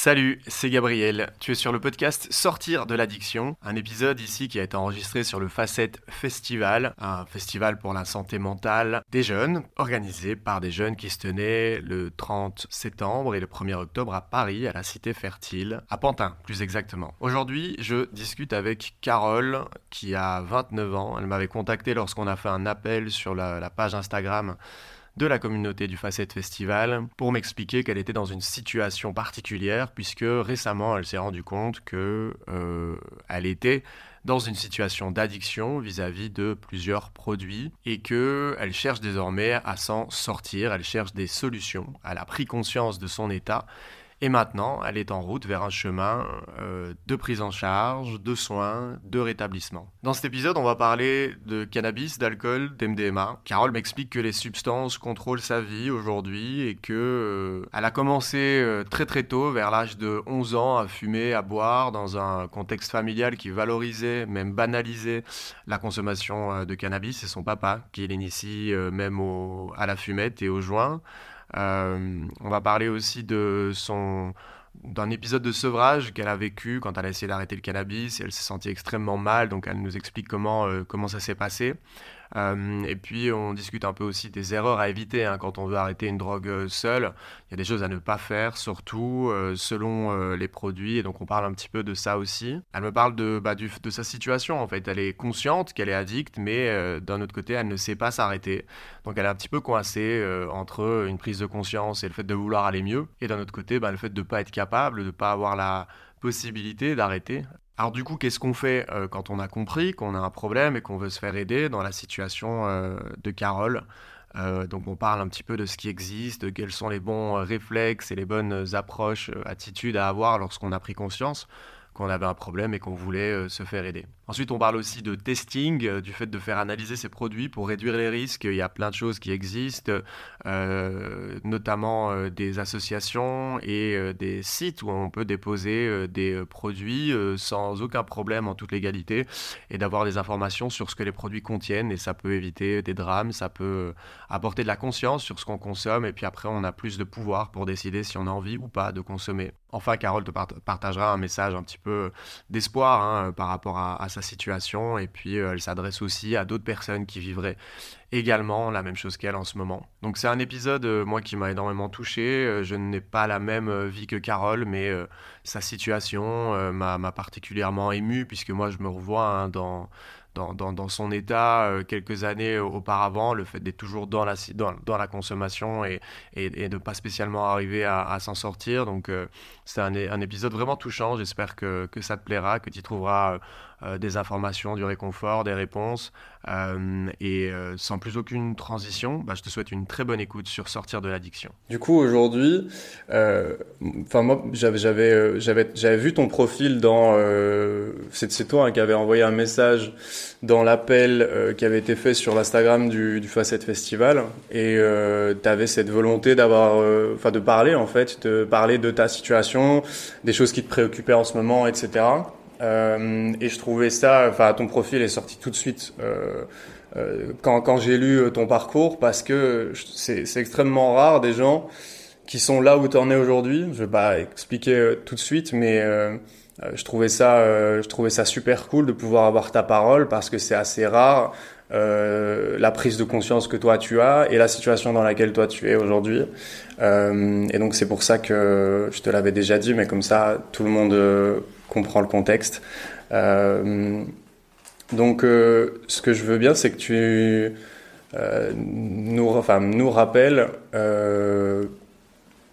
Salut, c'est Gabriel. Tu es sur le podcast Sortir de l'addiction, un épisode ici qui a été enregistré sur le Facette Festival, un festival pour la santé mentale des jeunes, organisé par des jeunes qui se tenaient le 30 septembre et le 1er octobre à Paris, à la Cité Fertile, à Pantin plus exactement. Aujourd'hui, je discute avec Carole, qui a 29 ans. Elle m'avait contacté lorsqu'on a fait un appel sur la, la page Instagram de la communauté du Facette Festival pour m'expliquer qu'elle était dans une situation particulière puisque récemment elle s'est rendue compte que euh, elle était dans une situation d'addiction vis-à-vis de plusieurs produits et que elle cherche désormais à s'en sortir, elle cherche des solutions, elle a pris conscience de son état et maintenant, elle est en route vers un chemin euh, de prise en charge, de soins, de rétablissement. Dans cet épisode, on va parler de cannabis, d'alcool, d'MDMA. Carole m'explique que les substances contrôlent sa vie aujourd'hui et que euh, elle a commencé euh, très très tôt, vers l'âge de 11 ans, à fumer, à boire dans un contexte familial qui valorisait, même banalisait la consommation de cannabis. C'est son papa qui l'initie même à la fumette et au joint. Euh, on va parler aussi de son d'un épisode de sevrage qu'elle a vécu quand elle a essayé d'arrêter le cannabis. Elle s'est sentie extrêmement mal, donc elle nous explique comment, euh, comment ça s'est passé. Euh, et puis on discute un peu aussi des erreurs à éviter hein, quand on veut arrêter une drogue euh, seule. Il y a des choses à ne pas faire, surtout euh, selon les produits. Et donc on parle un petit peu de ça aussi. Elle me parle de, bah, de sa situation en fait. Elle est consciente qu'elle est addicte, mais d'un autre côté, elle ne sait pas s'arrêter. Donc elle est un petit peu coincée entre une prise de conscience et le fait de vouloir aller mieux. Et d'un autre côté, bah, le fait de ne pas être capable, de ne pas avoir la possibilité d'arrêter. Alors du coup, qu'est-ce qu'on fait euh, quand on a compris qu'on a un problème et qu'on veut se faire aider dans la situation euh, de Carole? Euh, donc on parle un petit peu de ce qui existe, de quels sont les bons réflexes et les bonnes approches, attitudes à avoir lorsqu'on a pris conscience qu'on avait un problème et qu'on voulait se faire aider. Ensuite, on parle aussi de testing, euh, du fait de faire analyser ces produits pour réduire les risques. Il y a plein de choses qui existent, euh, notamment des associations et des sites où on peut déposer des produits sans aucun problème en toute légalité et d'avoir des informations sur ce que les produits contiennent et ça peut éviter des drames, ça peut apporter de la conscience sur ce qu'on consomme et puis après on a plus de pouvoir pour décider si on a envie ou pas de consommer. Enfin, Carole te partagera un message un petit peu d'espoir hein, par rapport à, sa situation. Et puis, euh, elle s'adresse aussi à d'autres personnes qui vivraient également la même chose qu'elle en ce moment. Donc, c'est un épisode, euh, moi, qui m'a énormément touché. Euh, je n'ai pas la même vie que Carole, mais sa situation m'a particulièrement ému, puisque moi, je me revois hein, dans dans, son état quelques années auparavant, le fait d'être toujours dans la, dans, la consommation et, et, de ne pas spécialement arriver à, s'en sortir. Donc c'est un, un, épisode vraiment touchant, j'espère que, que, ça te plaira, que tu trouveras des informations, du réconfort, des réponses. et sans plus aucune transition, bah, je te souhaite une très bonne écoute sur sortir de l'addiction. Du coup, aujourd'hui, enfin moi, j'avais j'avais vu ton profil dans c'est toi hein, qui avait envoyé un message dans l'appel euh, qui avait été fait sur l'Instagram du, du Facette Festival et euh, tu avais cette volonté d'avoir euh, enfin de parler en fait de parler de ta situation des choses qui te préoccupaient en ce moment etc euh, et je trouvais ça enfin ton profil est sorti tout de suite quand, quand j'ai lu ton parcours parce que c'est extrêmement rare des gens qui sont là où tu en es aujourd'hui. Je vais pas expliquer tout de suite mais euh, je trouvais ça, euh, je trouvais ça super cool de pouvoir avoir ta parole parce que c'est assez rare euh, la prise de conscience que toi tu as et la situation dans laquelle toi tu es aujourd'hui. Euh, et donc c'est pour ça que je te l'avais déjà dit, mais comme ça tout le monde euh, comprend le contexte. donc ce que je veux bien, c'est que tu nous, enfin, nous rappelles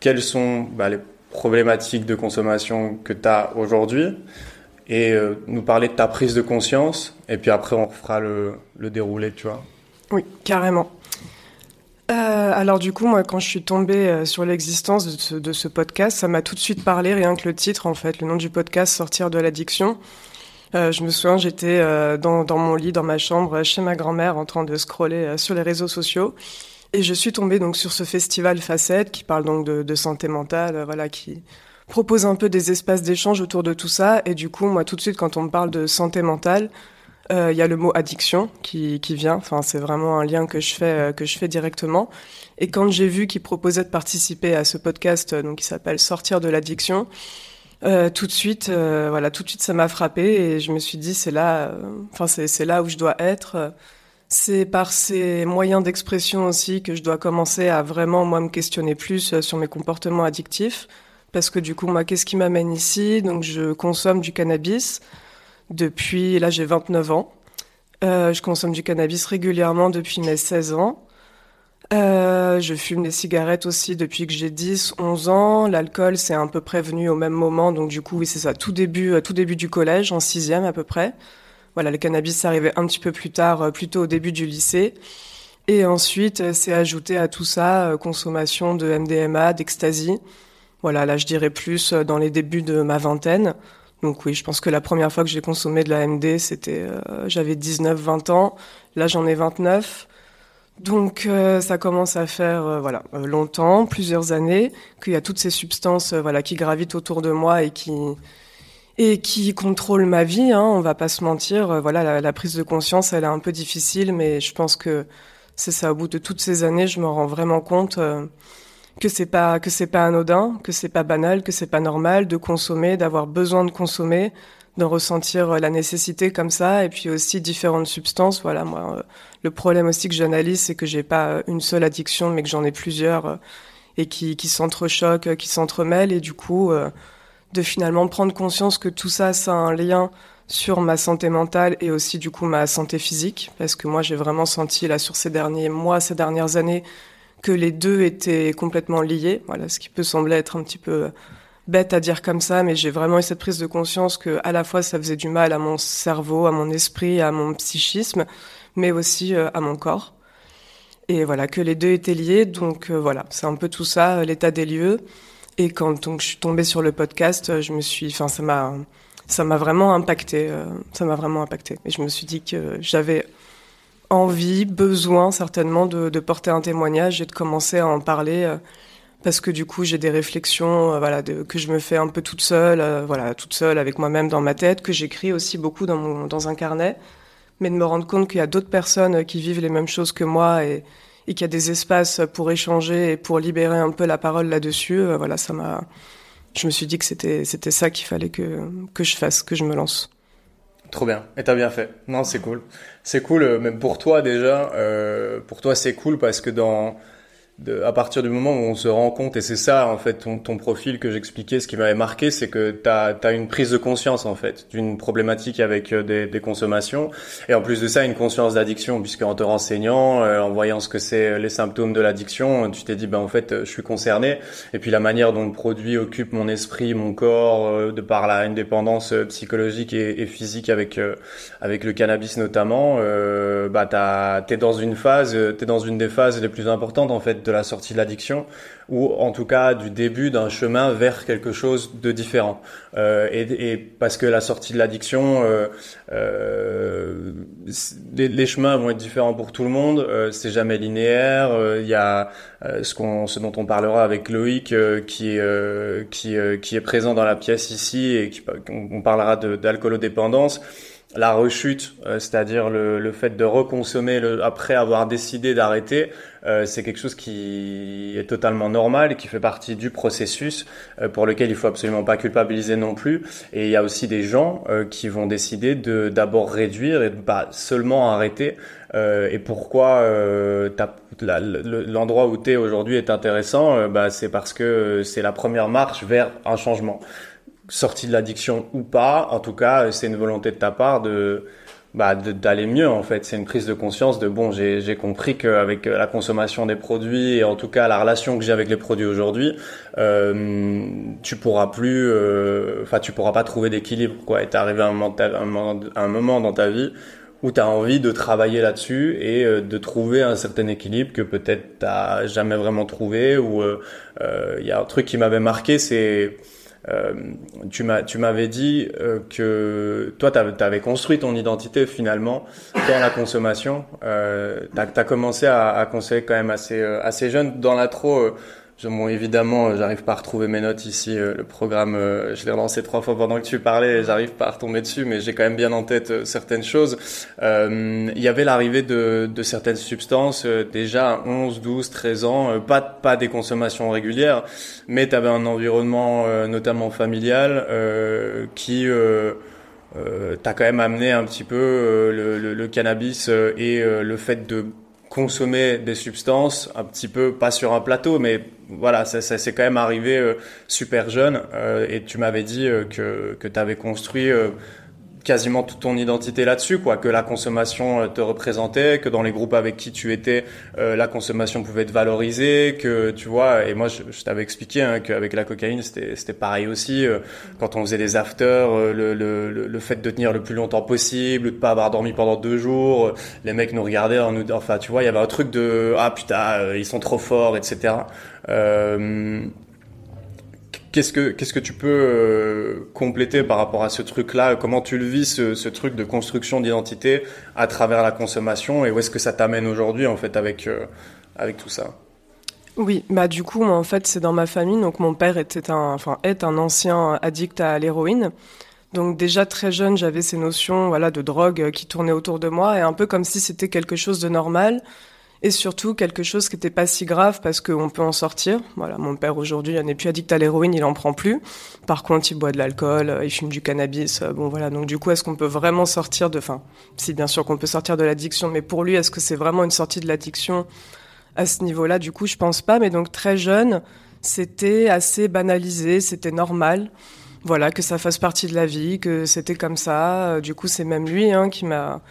quels sont bah, les problématiques de consommation que tu as aujourd'hui et euh, nous parler de ta prise de conscience et puis après on fera le, le déroulé, tu vois. Oui, carrément. Euh, alors du coup, moi, quand je suis tombée euh, sur l'existence de ce, de podcast, ça m'a tout de suite parlé, rien que le titre, en fait, le nom du podcast, Sortir de l'addiction. Je me souviens, j'étais dans, dans, mon lit, dans ma chambre, chez ma grand-mère, en train de scroller sur les réseaux sociaux. Et je suis tombée donc sur ce festival Facette qui parle donc de, santé mentale, voilà, qui propose un peu des espaces d'échange autour de tout ça. Et du coup, moi, tout de suite, quand on me parle de santé mentale, Il y a le mot addiction qui, qui vient. Enfin, c'est vraiment un lien que je fais que je fais directement. Et quand j'ai vu qu'il proposait de participer à ce podcast, donc qui s'appelle Sortir de l'addiction, euh, tout de suite, euh, voilà, tout de suite, ça m'a frappé et je me suis dit, c'est là, enfin, c'est là où je dois être. C'est par ces moyens d'expression aussi que je dois commencer à vraiment, moi, me questionner plus euh, sur mes comportements addictifs. Parce que du coup, moi, qu'est-ce qui m'amène ici? Donc, je consomme du cannabis depuis, là, j'ai 29 ans. Euh, je consomme du cannabis régulièrement depuis mes 16 ans. Euh, je fume des cigarettes aussi depuis que j'ai 10, 11 ans. L'alcool, c'est un peu prévenu au même moment. Donc, du coup, oui, c'est ça. Tout début, euh, tout début du collège, en sixième à peu près. Voilà, le cannabis, c'est arrivé un petit peu plus tard, plutôt au début du lycée. Et ensuite, c'est ajouté à tout ça, consommation de MDMA, d'ecstasy. Voilà, là, je dirais plus dans les débuts de ma vingtaine. Donc oui, je pense que la première fois que j'ai consommé de la MD, c'était, j'avais 19, 20 ans. Là, j'en ai 29. Donc euh, ça commence à faire euh, voilà euh, longtemps, plusieurs années, qu'il y a toutes ces substances voilà qui gravitent autour de moi et qui et qui contrôlent ma vie. Hein, on va pas se mentir. voilà, la, prise de conscience, elle est un peu difficile, mais je pense que c'est ça. Au bout de toutes ces années, je me rends vraiment compte que c'est pas que c'est pas anodin, que c'est pas banal, que c'est pas normal de consommer, d'avoir besoin de consommer, de ressentir la nécessité comme ça, et puis aussi différentes substances. Voilà, moi le problème aussi que j'analyse, c'est que j'ai pas une seule addiction, mais que j'en ai plusieurs euh, et qui, qui s'entrechoquent, euh, qui s'entremêlent. Et du coup, euh, de finalement prendre conscience que tout ça, ça a un lien sur ma santé mentale et aussi du coup ma santé physique. Parce que moi, j'ai vraiment senti là sur ces derniers mois, ces dernières années, que les deux étaient complètement liés. Voilà, ce qui peut sembler être un petit peu bête à dire comme ça, mais j'ai vraiment eu cette prise de conscience que à la fois ça faisait du mal à mon cerveau, à mon esprit, à mon psychisme, mais aussi euh, à mon corps. Et voilà, que les deux étaient liés. Donc euh, voilà, c'est un peu tout ça, euh, l'état des lieux. Et quand donc, je suis tombée sur le podcast, je me suis, enfin, ça m'a, ça m'a vraiment impacté. ça m'a vraiment impacté. Et je me suis dit que j'avais envie, besoin certainement de, de, porter un témoignage et de commencer à en parler. parce que du coup, j'ai des réflexions, voilà, de, que je me fais un peu toute seule, voilà, toute seule avec moi-même dans ma tête, que j'écris aussi beaucoup dans, mon, dans un carnet mais de me rendre compte qu'il y a d'autres personnes qui vivent les mêmes choses que moi et, et qu'il y a des espaces pour échanger et pour libérer un peu la parole là-dessus, euh, voilà, ça m'a. Je me suis dit que c'était c'était ça qu'il fallait que que je fasse, que je me lance. Trop bien. Et t'as bien fait. Non, c'est cool. C'est cool, euh, même pour toi déjà. Euh, pour toi, c'est cool parce que dans de, à partir du moment où on se rend compte, et c'est ça en fait ton, ton profil que j'expliquais, ce qui m'avait marqué, c'est que tu as, une prise de conscience en fait d'une problématique avec euh, des, des, consommations, et en plus de ça une conscience d'addiction, puisque en te renseignant, euh, en voyant ce que c'est euh, les symptômes de l'addiction, tu t'es dit ben en fait je suis concerné, et puis la manière dont le produit occupe mon esprit, mon corps, de par là une dépendance psychologique et, et physique avec avec le cannabis notamment, bah t'es dans une phase, t'es dans une des phases les plus importantes en fait de la sortie de l'addiction ou en tout cas du début d'un chemin vers quelque chose de différent. Euh, et, parce que la sortie de l'addiction, euh, euh, les, les, chemins vont être différents pour tout le monde. Euh, c'est jamais linéaire. Euh, il y a ce, qu'on, ce dont on parlera avec Loïc qui, qui, qui est présent dans la pièce ici et qui, on, parlera d'alcoolodépendance la rechute, c'est-à-dire le, le, fait de reconsommer le, après avoir décidé d'arrêter, euh, c'est quelque chose qui est totalement normal et qui fait partie du processus euh, pour lequel il faut absolument pas culpabiliser non plus. Et il y a aussi des gens euh, qui vont décider de d'abord réduire et pas seulement arrêter. et pourquoi l'endroit où tu es aujourd'hui est intéressant bah, C'est parce que c'est la première marche vers un changement. Sortie de l'addiction ou pas, en tout cas, c'est une volonté de ta part de bah, d'aller mieux en fait. C'est une prise de conscience de bon, j'ai compris qu'avec la consommation des produits et en tout cas la relation que j'ai avec les produits aujourd'hui, euh, tu pourras plus, euh, enfin tu pourras pas trouver d'équilibre quoi. Et t'es arrivé à un moment, un moment dans ta vie où tu as envie de travailler là-dessus et euh, de trouver un certain équilibre que peut-être t'as jamais vraiment trouvé ou il euh, y a un truc qui m'avait marqué c'est euh, tu m'avais dit euh, que toi, tu avais construit ton identité finalement dans la consommation. Euh, tu as, commencé à, à, conseiller quand même assez, euh, assez jeune. Dans l'intro, bon, évidemment, j'arrive pas à retrouver mes notes ici. le programme, je l'ai relancé trois fois pendant que tu parlais, j'arrive pas à retomber dessus, mais j'ai quand même bien en tête certaines choses. Il y avait l'arrivée de, de certaines substances déjà à 11, 12, 13 ans, pas pas des consommations régulières, mais tu avais un environnement notamment familial qui euh, t'as quand même amené un petit peu euh, le, le, cannabis euh, et euh, le fait de consommer des substances un petit peu pas sur un plateau mais voilà ça, ça quand même arrivé super jeune et tu m'avais dit que que tu avais construit quasiment toute ton identité là-dessus, quoi, que la consommation euh, te représentait, que dans les groupes avec qui tu étais, euh, la consommation pouvait te valoriser, que tu vois. Et moi, je, je t'avais expliqué hein, qu'avec la cocaïne, c'était pareil aussi. Euh, quand on faisait des afters, le, le, le, fait de tenir le plus longtemps possible, de pas avoir dormi pendant deux jours, les mecs nous regardaient, en nous, enfin, tu vois, il y avait un truc de ah putain, ils sont trop forts, etc. Euh, Qu'est-ce que qu'est-ce que tu peux euh, compléter par rapport à ce truc-là? Comment tu le vis ce, truc de construction d'identité à travers la consommation? Et où est-ce que ça t'amène aujourd'hui en fait avec euh, avec tout ça? Oui, bah du coup en fait c'est dans ma famille. Donc mon père était un enfin est un ancien addict à l'héroïne. Donc déjà très jeune, j'avais ces notions voilà de drogue qui tournaient autour de moi. Et un peu comme si c'était quelque chose de normal et surtout quelque chose qui n'était pas si grave parce qu'on peut en sortir. Voilà, mon père aujourd'hui n'est plus addict à l'héroïne, il en prend plus. Par contre, il boit de l'alcool, euh, il fume du cannabis. Euh, bon voilà, donc du coup, est-ce qu'on peut vraiment sortir de, enfin, si bien sûr qu'on peut sortir de l'addiction, mais pour lui, est-ce que c'est vraiment une sortie de l'addiction à ce niveau-là? Du coup, je pense pas. Mais donc très jeune, c'était assez banalisé, c'était normal. Voilà, que ça fasse partie de la vie, que c'était comme ça. Euh, du coup, c'est même lui hein, qui m'a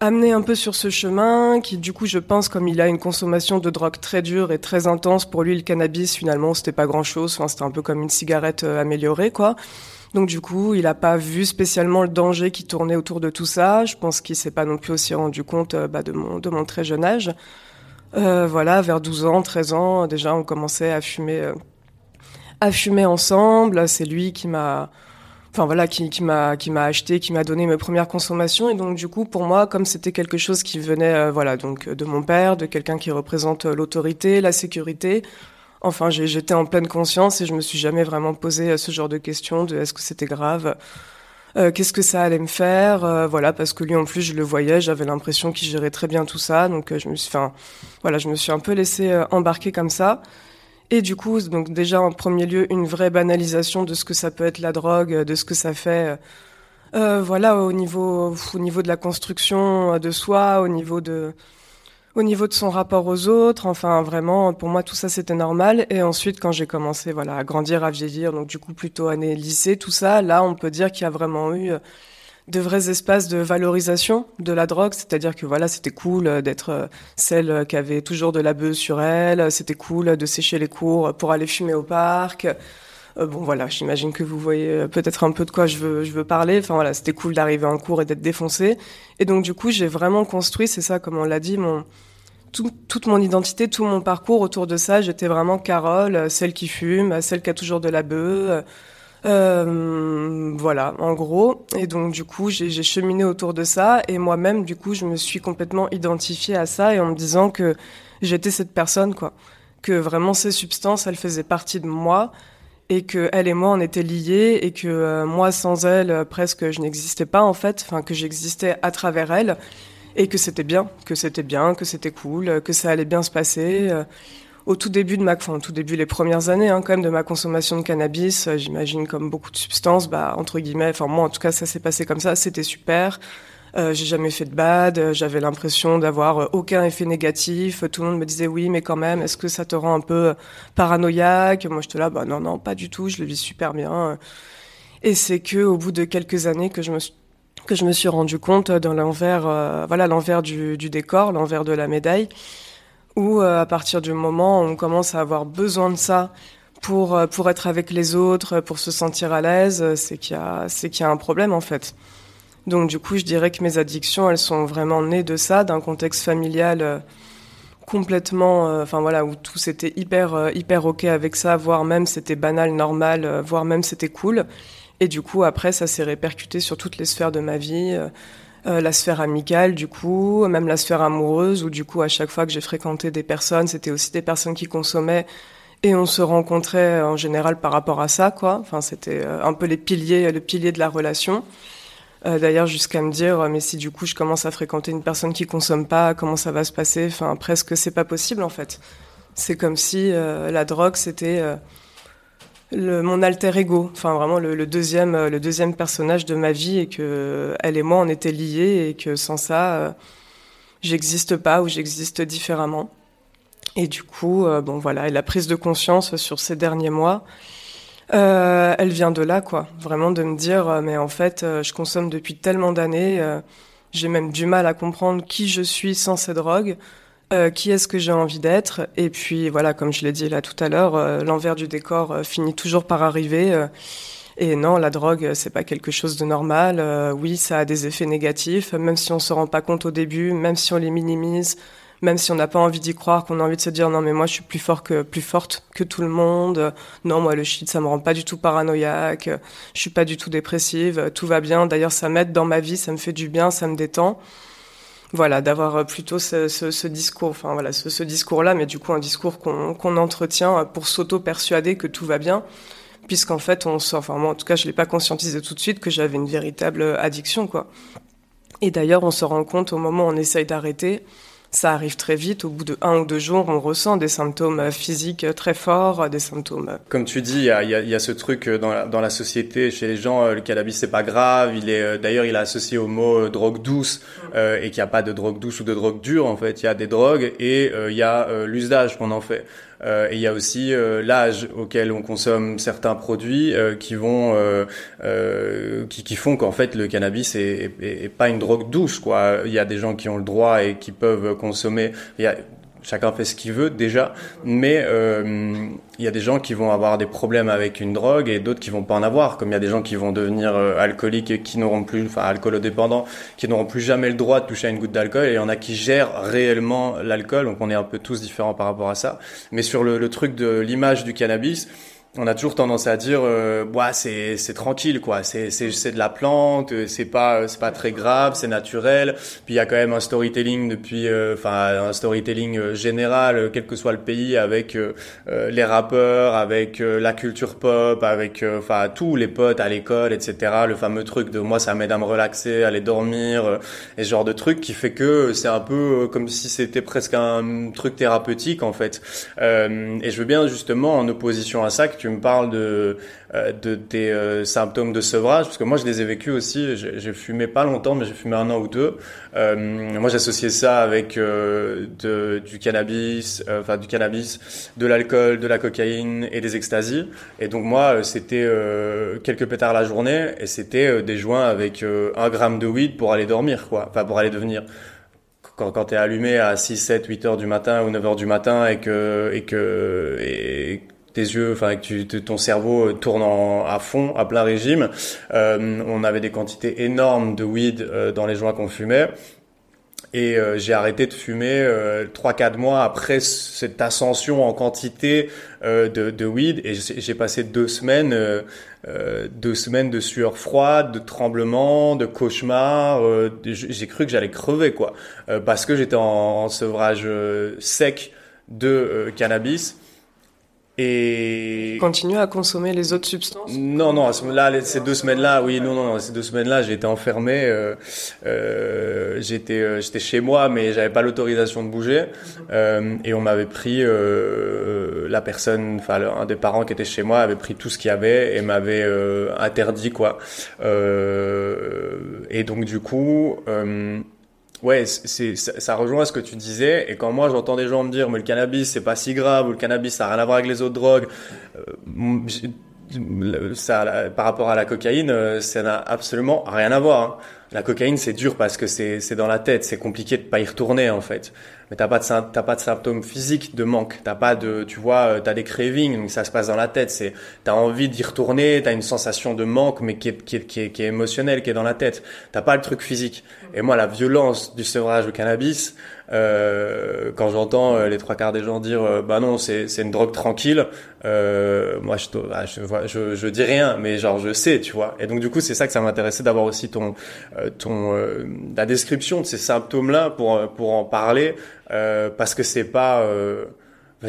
amené un peu sur ce chemin, qui du coup, je pense, comme il a une consommation de drogue très dure et très intense, pour lui, le cannabis, finalement, c'était pas grand chose. Enfin, c'était un peu comme une cigarette euh, améliorée, quoi. Donc du coup, il n'a pas vu spécialement le danger qui tournait autour de tout ça. Je pense qu'il s'est pas non plus aussi rendu compte euh, bah, de, mon, de mon très jeune âge. Euh, voilà, vers 12 ans, 13 ans, déjà, on commençait à fumer, euh, à fumer ensemble. C'est lui qui m'a enfin voilà, qui, qui m'a qui m'a acheté, qui m'a donné mes premières consommations. Et donc du coup, pour moi, comme c'était quelque chose qui venait, euh, voilà, donc de mon père, de quelqu'un qui représente euh, l'autorité, la sécurité. Enfin, j'étais en pleine conscience et je me suis jamais vraiment posé euh, ce genre de questions de est-ce que c'était grave. Euh, qu'est-ce que ça allait me faire voilà parce que lui en plus je le voyais j'avais l'impression qu'il gérait très bien tout ça donc je me suis enfin voilà je me suis un peu laissé embarquer comme ça et du coup, donc déjà en premier lieu, une vraie banalisation de ce que ça peut être la drogue, de ce que ça fait. Euh, voilà, au niveau, au niveau de la construction de soi, au niveau de, au niveau de son rapport aux autres. Enfin, vraiment, pour moi, tout ça c'était normal. Et ensuite, quand j'ai commencé, voilà, à grandir, à vieillir, donc du coup plutôt année lycée, tout ça, là, on peut dire qu'il y a vraiment eu de vrais espaces de valorisation de la drogue, c'est-à-dire que voilà, c'était cool euh, d'être euh, celle euh, qui avait toujours de la beuh sur elle, c'était cool de sécher les cours pour aller fumer au parc. bon voilà, j'imagine que vous voyez peut-être un peu de quoi je veux, je veux parler. Enfin voilà, c'était cool d'arriver en cours et d'être défoncé. Et donc du coup, j'ai vraiment construit, c'est ça comme on l'a dit, mon toute mon identité, tout mon parcours autour de ça. J'étais vraiment Carole, celle qui fume, celle qui a toujours de la beuh euh, voilà, en gros. Et donc, du coup, j'ai cheminé autour de ça. Et moi-même, du coup, je me suis complètement identifiée à ça et en me disant que j'étais cette personne, quoi. Que vraiment, ces substances, elles faisaient partie de moi et que elle et moi, on était liés et que euh, moi, sans elle, euh, presque, je n'existais pas, en fait. Enfin, que j'existais à travers elle et que c'était bien, que c'était bien, que c'était cool, que ça allait bien se passer au tout début de ma, enfin, au tout début, les premières années, hein, quand même, de ma consommation de cannabis, euh, j'imagine comme beaucoup de substances, bah, entre guillemets, enfin, moi, en tout cas, ça s'est passé comme ça, c'était super. Euh, j'ai jamais fait de bad, euh, j'avais l'impression d'avoir aucun effet négatif. Tout le monde me disait oui, mais quand même, est-ce que ça te rend un peu paranoïaque? Moi, je te là, bah non, non, pas du tout, je le vis super bien. Et c'est que au bout de quelques années que je me suis que je me suis rendu compte dans l'envers, voilà, l'envers du décor, l'envers de la médaille, où euh, à partir du moment où on commence à avoir besoin de ça pour euh, pour être avec les autres, pour se sentir à l'aise, euh, c'est qu'il y y a un problème en fait. Donc du coup, je dirais que mes addictions, elles sont vraiment nées de ça, d'un contexte familial complètement, enfin voilà, où tout c'était hyper hyper ok avec ça, voire même c'était banal, normal, voire même c'était cool. Et du coup, après, ça s'est répercuté sur toutes les sphères de ma vie. Euh, la sphère amicale, du coup, même la sphère amoureuse, où du coup, à chaque fois que j'ai fréquenté des personnes, c'était aussi des personnes qui consommaient. Et on se rencontrait en général par rapport à ça, quoi. Enfin, c'était un peu les piliers, le pilier de la relation. Euh, D'ailleurs, jusqu'à me dire, mais si du coup je commence à fréquenter une personne qui consomme pas, comment ça va se passer? Enfin, presque c'est pas possible en fait. C'est comme si euh, la drogue c'était euh, le, mon alter ego, enfin vraiment le, le, deuxième, le deuxième personnage de ma vie et que elle et moi on était liés et que sans ça j'existe pas ou j'existe différemment. Et du coup, bon voilà, et la prise de conscience sur ces derniers mois euh, elle vient de là, quoi. Vraiment de me dire, euh, mais en fait, euh, je consomme depuis tellement d'années, j'ai même du mal à comprendre qui je suis sans ces drogues, qui est-ce que j'ai envie d'être? Et puis voilà, comme je l'ai dit là tout à l'heure, l'envers du décor finit toujours par arriver. et non, la drogue, c'est pas quelque chose de normal. oui, ça a des effets négatifs, même si on se rend pas compte au début, même si on les minimise même si on n'a pas envie d'y croire, qu'on a envie de se dire non mais moi je suis plus fort que plus forte que tout le monde. Non moi le shit ça me rend pas du tout paranoïaque. Je suis pas du tout dépressive. Tout va bien. D'ailleurs ça m'aide dans ma vie, ça me fait du bien, ça me détend. Voilà, d'avoir plutôt ce, ce, ce, discours, enfin voilà, ce, ce discours-là, mais du coup un discours qu'on qu'on entretient pour s'auto-persuader que tout va bien, puisqu'en fait on sort, enfin moi en tout cas je l'ai pas conscientisé tout de suite que j'avais une véritable addiction quoi. Et d'ailleurs on se rend compte au moment où on essaye d'arrêter, ça arrive très vite. Au bout de un ou deux jours, on ressent des symptômes physiques très forts, des symptômes. Comme tu dis, il y a, y a, ce truc dans la, dans la société, chez les gens, euh, le cannabis c'est pas grave. Il est euh, d'ailleurs il est associé au mot euh, drogue douce euh, et qu'il n'y a pas de drogue douce ou de drogue dure. En fait, il y a des drogues et il y a l'usage qu'on en fait. Euh, et il y a aussi euh, l'âge auquel on consomme certains produits euh, qui vont, qui, qui, font qu'en fait le cannabis est, est, est, pas une drogue douce. Quoi. Il y a des gens qui ont le droit et qui peuvent consommer. Chacun fait ce qu'il veut déjà, mais euh, il y a des gens qui vont avoir des problèmes avec une drogue et d'autres qui vont pas en avoir, comme il y a des gens qui vont devenir euh, alcooliques et qui n'auront plus, enfin alcoolodépendants, qui n'auront plus jamais le droit de toucher à une goutte d'alcool, et il y en a qui gèrent réellement l'alcool, donc on est un peu tous différents par rapport à ça. Mais sur le, le truc de l'image du cannabis, on a toujours tendance à dire euh, bah, c'est c'est tranquille quoi. C'est c'est c'est de la plante euh, c'est pas c'est pas très grave c'est naturel. Puis il y a quand même un storytelling depuis euh, enfin un storytelling euh, général quel que soit le pays avec les rappeurs avec la culture pop avec enfin tous les potes à l'école etc le fameux truc de moi ça m'aide à me relaxer aller dormir et ce genre de truc qui fait que c'est un peu comme si c'était presque un truc thérapeutique en fait. Et je veux bien justement en opposition à ça tu me parles de, euh, de tes euh, symptômes de sevrage, parce que moi je les ai vécus aussi. J'ai fumé pas longtemps, mais j'ai fumé un an ou deux. Euh, moi j'associais ça avec du cannabis, enfin du cannabis, de l'alcool, de la cocaïne et des extasies. Et donc moi c'était quelques pétards la journée et c'était des joints avec un gramme de weed pour aller dormir, quoi. Enfin pour aller devenir quand, quand tu es allumé à 6, 7, 8 heures du matin ou 9 heures du matin et que, et que, tes yeux, enfin que ton cerveau euh, tourne à fond, à plein régime. Euh, on avait des quantités énormes de weed euh, dans les joints qu'on fumait. Et j'ai arrêté de fumer trois 4 mois après cette ascension en quantité de, weed et j'ai passé deux semaines, deux semaines de sueur froide, de tremblements, de cauchemars. j'ai cru que j'allais crever quoi, parce que j'étais en, sevrage sec de cannabis et continue à consommer les autres substances? Non, non, là, ces deux semaines-là, oui, non, non, ces deux semaines-là, j'ai été enfermé. Euh, euh, j'étais, euh, j'étais chez moi, mais j'avais pas l'autorisation de bouger. Euh, et on m'avait pris euh, la personne, enfin, un des parents qui était chez moi avait pris tout ce qu'il y avait et m'avait interdit quoi. et donc du coup. Ouais, c'est ça rejoint ce que tu disais. Et quand moi j'entends des gens me dire mais le cannabis c'est pas si grave ou le cannabis ça a rien à voir avec les autres drogues, euh, ça par rapport à la cocaïne, euh, ça n'a absolument rien à voir. Hein. La cocaïne c'est dur parce que c'est c'est dans la tête, c'est compliqué de pas y retourner en fait. Mais t'as pas de t'as pas de symptômes physiques de manque. T'as pas de tu vois euh, t'as des cravings donc ça se passe dans la tête. C'est t'as envie d'y retourner t'as une sensation de manque mais qui est qui est, qui est qui est émotionnelle qui est dans la tête. T'as pas le truc physique. Et moi la violence du sevrage au cannabis euh, quand j'entends euh, les trois quarts des gens dire euh, bah non c'est c'est une drogue tranquille moi je, je, je je dis rien mais genre je sais tu vois. Et donc du coup c'est ça que ça m'intéressait d'avoir aussi ton ton la description de ces symptômes là pour pour en parler euh, parce que c'est pas euh,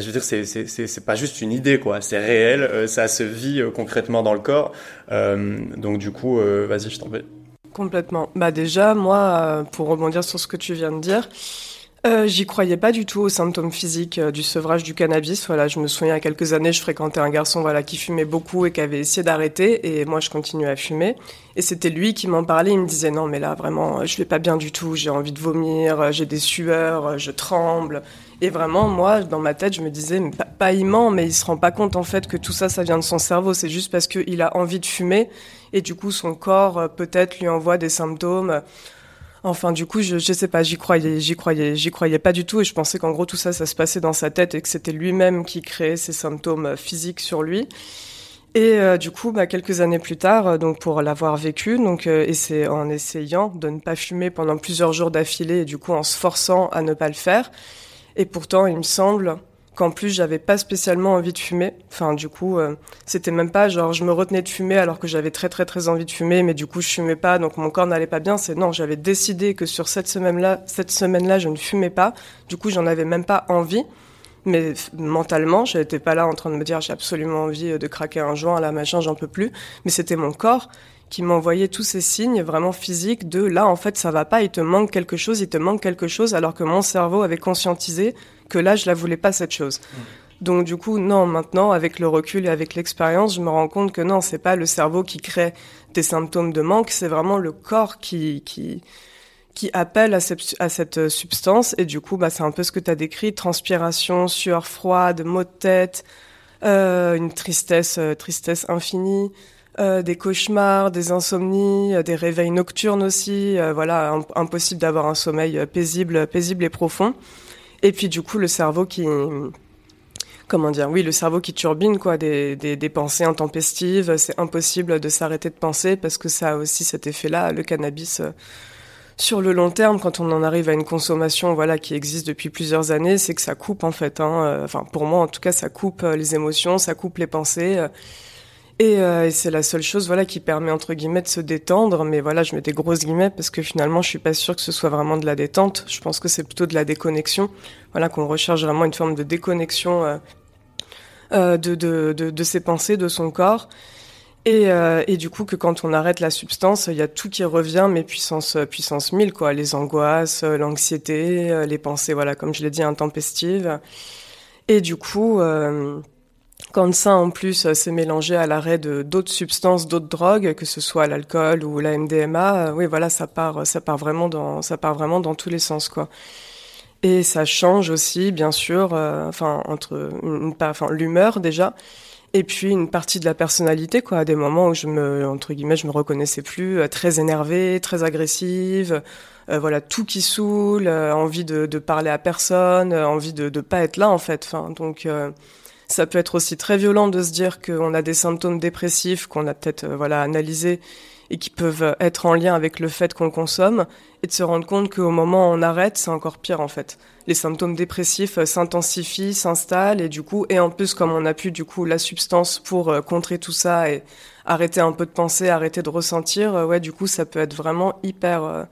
je veux dire, c'est c'est c'est pas juste une idée quoi, c'est réel, euh, ça se vit euh, concrètement dans le corps. Euh, donc du coup, vas-y, je t'en prie. Complètement. Bah déjà, moi, pour rebondir sur ce que tu viens de dire, euh, J'y croyais pas du tout aux symptômes physiques euh, du sevrage du cannabis. Voilà, je me souviens il y a quelques années, je fréquentais un garçon voilà qui fumait beaucoup et qui avait essayé d'arrêter, et moi je continuais à fumer. Et c'était lui qui m'en parlait. Il me disait non mais là vraiment, je vais pas bien du tout. J'ai envie de vomir, j'ai des sueurs, je tremble. Et vraiment moi dans ma tête je me disais mais pas, il ment, mais il se rend pas compte en fait que tout ça ça vient de son cerveau. C'est juste parce qu'il a envie de fumer et du coup son corps euh, peut-être lui envoie des symptômes Enfin, du coup, je, je sais pas, j'y croyais, j'y croyais, j'y croyais pas du tout, et je pensais qu'en gros tout ça, ça se passait dans sa tête et que c'était lui-même qui créait ces symptômes euh, physiques sur lui. Et euh, du coup, bah, quelques années plus tard, euh, donc pour l'avoir vécu, donc et c'est en essayant de ne pas fumer pendant plusieurs jours d'affilée, et du coup en se forçant à ne pas le faire. Et pourtant, il me semble qu'en plus j'avais pas spécialement envie de fumer. Enfin, du coup, euh, c'était même pas genre je me retenais de fumer alors que j'avais très très très envie de fumer, mais du coup je fumais pas, donc mon corps n'allait pas bien. C'est non, j'avais décidé que sur cette semaine-là, cette semaine-là, je ne fumais pas. Du coup, j'en avais même pas envie. Mais mentalement, j'étais pas là en train de me dire j'ai absolument envie de craquer un joint, à la machin, j'en peux plus. Mais c'était mon corps qui m'envoyait tous ces signes vraiment physiques de là en fait ça va pas, il te manque quelque chose, il te manque quelque chose, alors que mon cerveau avait conscientisé que là, je la voulais pas cette chose. Donc du coup, non, maintenant, avec le recul et avec l'expérience, je me rends compte que non, c'est pas le cerveau qui crée des symptômes de manque, c'est vraiment le corps qui, qui, qui appelle à cette, à cette substance. Et du coup, bah, c'est un peu ce que tu as décrit, transpiration, sueur froide, maux de tête, euh, une tristesse, euh, tristesse infinie. Euh, des cauchemars, des insomnies, euh, des réveils nocturnes aussi. Euh, voilà, impossible d'avoir un sommeil paisible, paisible et profond. Et puis du coup, le cerveau qui comment dire, oui, le cerveau qui turbine, quoi, des, pensées intempestives. C'est impossible de s'arrêter de penser parce que ça a aussi cet effet-là, le cannabis. Euh, sur le long terme, quand on en arrive à une consommation, voilà, qui existe depuis plusieurs années, c'est que ça coupe en fait. Hein, euh, enfin, pour moi, en tout cas, ça coupe euh, les émotions, ça coupe les pensées. Euh, et, c'est la seule chose voilà qui permet entre guillemets de se détendre. Mais voilà, je mets des grosses guillemets parce que finalement, je suis pas sûre que ce soit vraiment de la détente. Je pense que c'est plutôt de la déconnexion. Voilà, qu'on recherche vraiment une forme de déconnexion euh, euh, de, de, de, de, ses pensées, de son corps. Et, et, du coup, que quand on arrête la substance, il y a tout qui revient, mais puissance, puissance 1000, quoi. Les angoisses, l'anxiété, les pensées, voilà, comme je l'ai dit, intempestives. Et du coup, quand ça, en plus, s'est mélangé à l'arrêt de d'autres substances, d'autres drogues, que ce soit l'alcool ou la MDMA, euh, oui, voilà, ça part, ça part vraiment dans, ça part vraiment dans tous les sens, quoi. Et ça change aussi, bien sûr, euh, enfin entre, enfin l'humeur déjà, et puis une partie de la personnalité, quoi. À des moments où je me, entre guillemets, je me reconnaissais plus, euh, très énervée, très agressive, voilà, tout qui saoule, envie de, parler à personne, envie de, de pas être là en fait. Donc ça peut être aussi très violent de se dire qu'on a des symptômes dépressifs qu'on a peut-être euh, voilà analysés et qui peuvent être en lien avec le fait qu'on consomme et de se rendre compte qu'au moment où on arrête, c'est encore pire en fait. Les symptômes dépressifs euh, s'intensifient, s'installent et du coup et en plus comme on a plus du coup la substance pour euh, contrer tout ça et arrêter un peu de penser, arrêter de ressentir, ouais du coup ça peut être vraiment hyper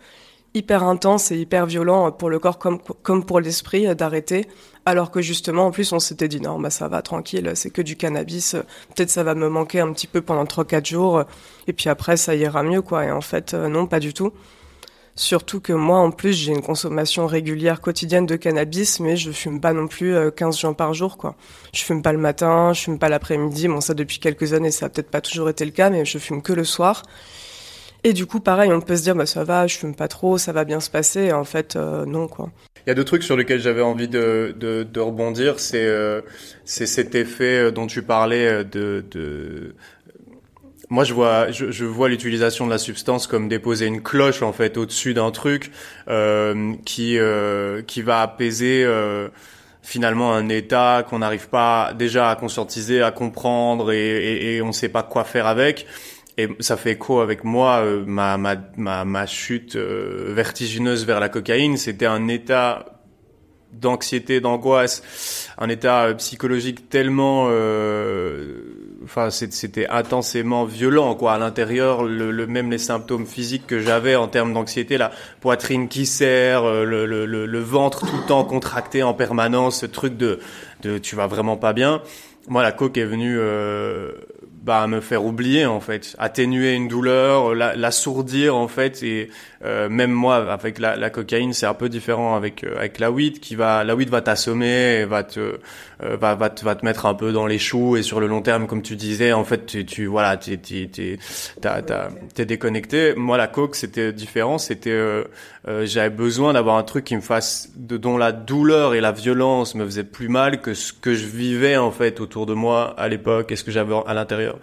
hyper intense et hyper violent pour le corps comme, comme pour l'esprit d'arrêter. Alors que justement, en plus, on s'était dit non, bah ça va, tranquille, c'est que du cannabis. Peut-être ça va me manquer un petit peu pendant 3-4 jours. Et puis après, ça ira mieux, quoi. Et en fait, euh, non, pas du tout. Surtout que moi, en plus, j'ai une consommation régulière quotidienne de cannabis, mais je fume pas non plus 15 euh, joints par jour, quoi. Je fume pas le matin, je fume pas l'après-midi. Bon, ça depuis quelques années, ça a peut-être pas toujours été le cas, mais je fume que le soir. Et du coup, pareil, on peut se dire, bah ça va, je fume pas trop, ça va bien se passer. En fait, euh, non, quoi. Il y a deux trucs sur lesquels j'avais envie de, de, de rebondir. C'est euh, cet effet euh, dont tu parlais de, de moi je vois je, je vois l'utilisation de la substance comme déposer une cloche en fait au-dessus d'un truc euh, qui euh, qui va apaiser euh, finalement un état qu'on n'arrive pas déjà à conscientiser, à comprendre et, et, et on ne sait pas quoi faire avec. Et ça fait écho avec moi, euh, ma, ma, ma, chute euh, vertigineuse vers la cocaïne, c'était un état d'anxiété, d'angoisse, un état euh, psychologique tellement, enfin c'était intensément violent quoi. À l'intérieur, le, même les symptômes physiques que j'avais en termes d'anxiété, la poitrine qui serre, le, le, le, ventre tout le temps contracté en permanence, ce truc de de tu vas vraiment pas bien. Moi, la coke est venue bah, me faire oublier en fait, atténuer une douleur, la, l'assourdir en fait et euh, même moi avec la, la cocaïne c'est un peu différent avec euh, avec la weed qui va la weed va t'assommer, va te euh, va va te, va te mettre un peu dans les choux et sur le long terme comme tu disais en fait tu, tu voilà t'es t'es t'es déconnecté. Moi la coke c'était différent, c'était euh, j'avais besoin d'avoir un truc qui me fasse de dont la douleur et la violence me faisaient plus mal que ce que je vivais en fait autour de moi à l'époque et ce que j'avais à l'intérieur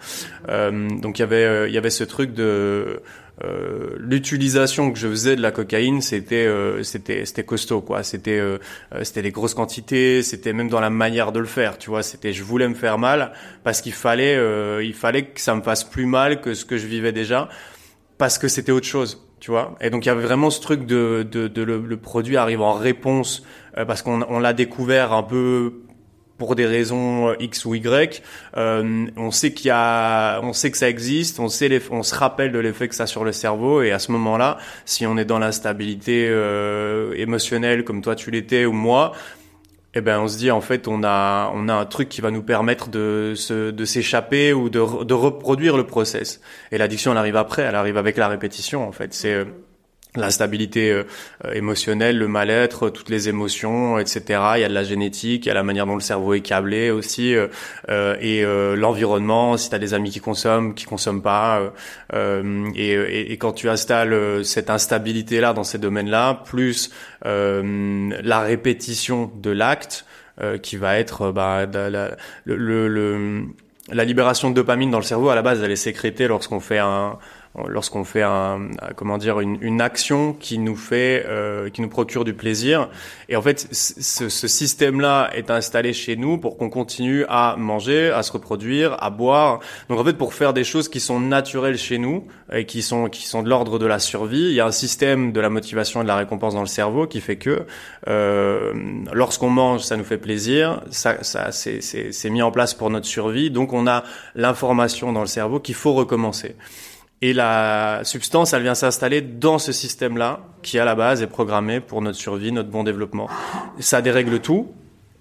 euh, donc il y avait euh, il y avait ce truc de euh, l'utilisation que je faisais de la cocaïne, c'était euh, c'était c'était costaud quoi. C'était euh, c'était des grosses quantités, c'était même dans la manière de le faire, tu vois. C'était je voulais me faire mal parce qu'il fallait il fallait que ça me fasse plus mal que ce que je vivais déjà parce que c'était autre chose, tu vois. Et donc il y avait vraiment ce truc de de, de le, le, produit arrive en réponse parce qu'on on l'a découvert un peu pour des raisons euh, X ou Y. Euh, on sait qu'il y a, on sait que ça existe, on sait, les, on se rappelle de l'effet que ça a sur le cerveau, et à ce moment-là, si on est dans l'instabilité euh, émotionnelle comme toi tu l'étais ou moi, eh ben on se dit en fait on a on a un truc qui va nous permettre de se, de s'échapper ou de, de reproduire le process. Et l'addiction elle arrive après, elle arrive avec la répétition en fait. C'est l'instabilité euh, émotionnelle, le mal-être, toutes les émotions, etc. Il y a de la génétique, il y a la manière dont le cerveau est câblé aussi, euh, euh et euh, l'environnement, si tu as des amis qui consomment, qui consomment pas. Et, et, et, quand tu installes cette instabilité-là dans ces domaines-là, plus la répétition de l'acte, qui va être bah, la, le, le, la libération de dopamine dans le cerveau, à la base, elle est sécrétée lorsqu'on fait un lorsqu'on fait un, comment dire une, une, action qui nous fait euh, qui nous procure du plaisir. Et en fait ce, ce système-là est installé chez nous pour qu'on continue à manger à se reproduire à boire. Donc en fait pour faire des choses qui sont naturelles chez nous et qui sont qui sont de l'ordre de la survie il y a un système de la motivation et de la récompense dans le cerveau qui fait que euh, lorsqu'on mange ça nous fait plaisir ça, ça c'est mis en place pour notre survie. Donc on a l'information dans le cerveau qu'il faut recommencer et la substance, elle vient s'installer dans ce système-là, qui à la base est programmé pour notre survie, notre bon développement. Ça dérègle tout,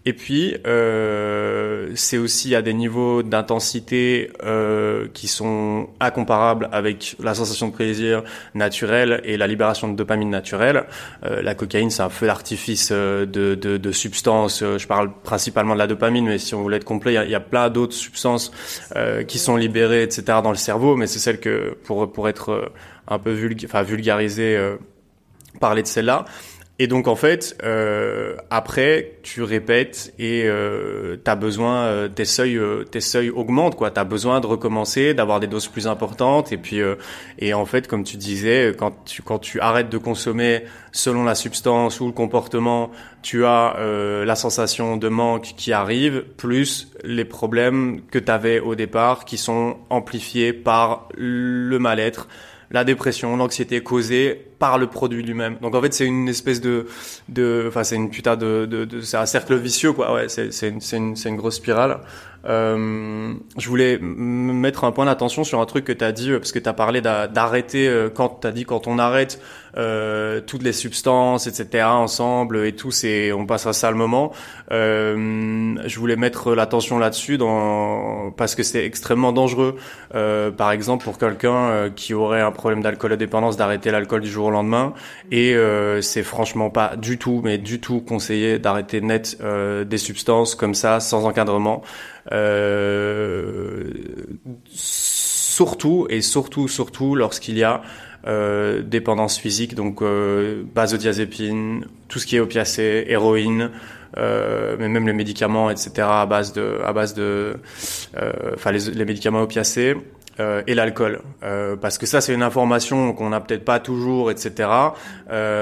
et puis, euh, c'est aussi à des niveaux d'intensité euh, qui sont incomparables avec la sensation de plaisir naturelle et la libération de dopamine naturelle. Euh, la cocaïne, c'est un feu d'artifice euh, de, de, de substances. Euh, je parle principalement de la dopamine, mais si on voulait être complet, il y y a, plein d'autres substances euh, qui sont libérées, etc., dans le cerveau. Mais c'est celle que, pour, pour être un peu vulg enfin, vulgarisé, parler de celle-là. Et donc en fait, euh, après, tu répètes et euh, t'as besoin, euh, tes seuils, euh, tes seuils augmentent quoi. T'as besoin de recommencer, d'avoir des doses plus importantes. Et puis, euh, et en fait, comme tu disais, quand tu quand tu arrêtes de consommer selon la substance ou le comportement, tu as euh, la sensation de manque qui arrive, plus les problèmes que t'avais au départ, qui sont amplifiés par le mal-être la dépression, l'anxiété causée par le produit lui-même. Donc en fait, c'est une espèce de, de, enfin c'est une putain de, de, c'est un cercle vicieux quoi. Ouais, c'est c'est une, une grosse spirale. Euh, je voulais mettre un point d'attention sur un truc que tu as dit, parce que tu as parlé d'arrêter, euh, quand tu dit quand on arrête euh, toutes les substances, etc., ensemble et tout, c'est, on passe un sale moment. Euh, je voulais mettre l'attention là-dessus parce que c'est extrêmement dangereux. Euh, par exemple, pour quelqu'un euh, qui aurait un problème d'alcool-dépendance, d'arrêter l'alcool du jour au lendemain. Et c'est franchement pas du tout, mais du tout conseillé d'arrêter net des substances comme ça, sans encadrement. Euh, surtout et surtout surtout lorsqu'il y a euh, dépendance physique, donc euh, basodiazépine, tout ce qui est opiacé, héroïne, euh, mais même les médicaments, etc. à base de, à base de, euh, enfin les, les, médicaments opiacés. Euh, et l'alcool, parce que ça c'est une information qu'on n'a peut-être pas toujours, etc.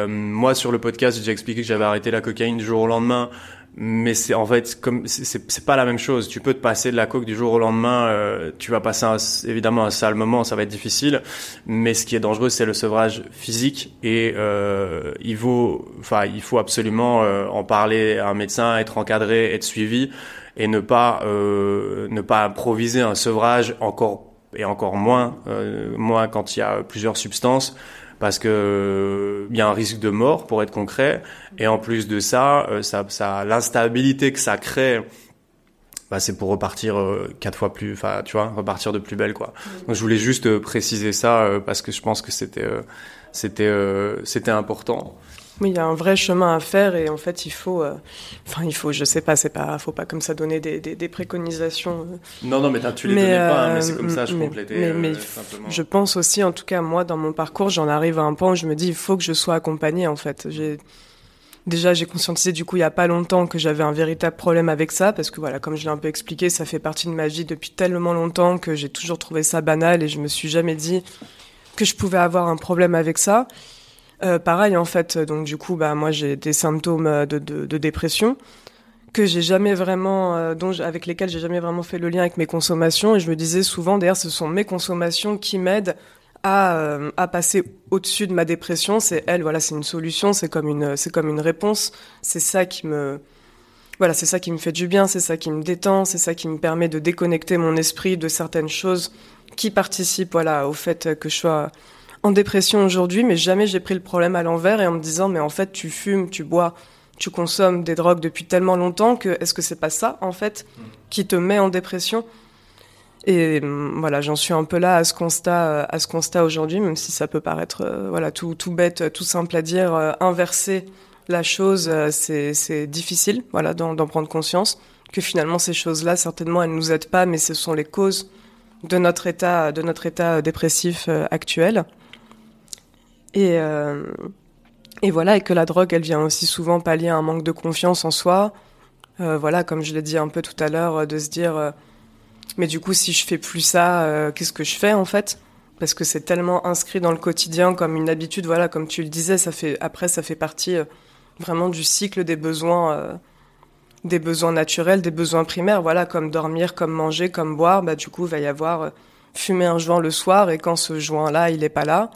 moi sur le podcast j'ai expliqué que j'avais arrêté la cocaïne du jour au lendemain mais c'est en fait comme c'est pas la même chose. Tu peux te passer de la coke du jour au lendemain, euh, tu vas passer un, évidemment un sale moment, ça va être difficile. Mais ce qui est dangereux, c'est le sevrage physique et euh, il vaut, enfin il faut absolument euh, en parler à un médecin, être encadré, être suivi et ne pas euh, ne pas improviser un sevrage encore et encore moins euh, moins quand il y a plusieurs substances parce que il y a un risque de mort pour être concret et en plus de ça, euh, ça, ça l'instabilité que ça crée bah, c'est pour repartir quatre fois plus, enfin, tu vois, repartir de plus belle, quoi. Donc, je voulais juste préciser ça parce que je pense que c'était, c'était, c'était important. Oui, il y a un vrai chemin à faire et en fait, il faut, euh, enfin, il faut, je sais pas, c'est pas, faut pas comme ça donner des, des, préconisations. Euh. Non, non, mais tu les donnais pas, hein, mais c'est comme ça, je complétais. Mais, euh, je pense aussi, en tout cas, moi, dans mon parcours, j'en arrive à un point où je me dis, il faut que je sois accompagnée, en fait. J'ai, déjà, j'ai conscientisé, du coup, il y a pas longtemps que j'avais un véritable problème avec ça, parce que voilà, comme je l'ai un peu expliqué, ça fait partie de ma vie depuis tellement longtemps que j'ai toujours trouvé ça banal et je me suis jamais dit que je pouvais avoir un problème avec ça. Euh, pareil en fait, donc du coup, bah moi j'ai des symptômes euh, de, de, dépression que j'ai jamais vraiment, euh, dont avec lesquels j'ai jamais vraiment fait le lien avec mes consommations et je me disais souvent d'ailleurs ce sont mes consommations qui m'aident à, à passer au-dessus de ma dépression. C'est elle, voilà, c'est une solution, c'est comme une, c'est comme une réponse. C'est ça qui me, voilà, c'est ça qui me fait du bien, c'est ça qui me détend, c'est ça qui me permet de déconnecter mon esprit de certaines choses qui participent, voilà, au fait que je sois en dépression aujourd'hui, mais jamais j'ai pris le problème à l'envers et en me disant, mais en fait, tu fumes, tu bois, tu consommes des drogues depuis tellement longtemps que est-ce que c'est pas ça, en fait, qui te met en dépression? Et hum, voilà, j'en suis un peu là à ce constat, à ce constat aujourd'hui, même si ça peut paraître, euh, voilà, tout, tout bête, tout simple à dire, euh, inverser la chose, euh, c'est difficile, voilà, d'en prendre conscience que finalement ces choses-là, certainement, elles nous aident pas, mais ce sont les causes de notre état, de notre état dépressif actuel. Et, euh, et voilà, et que la drogue, elle vient aussi souvent pallier un manque de confiance en soi. Euh, voilà, comme je l'ai dit un peu tout à l'heure, euh, de se dire, mais du coup, si je fais plus ça, qu'est-ce que je fais en fait? Parce que c'est tellement inscrit dans le quotidien comme une habitude. Voilà, comme tu le disais, ça fait après, ça fait partie vraiment du cycle des besoins des besoins naturels, des besoins primaires, voilà, comme dormir, comme manger, comme boire, bah, du coup, il va y avoir fumer un joint le soir, et quand ce joint-là, il n'est pas là,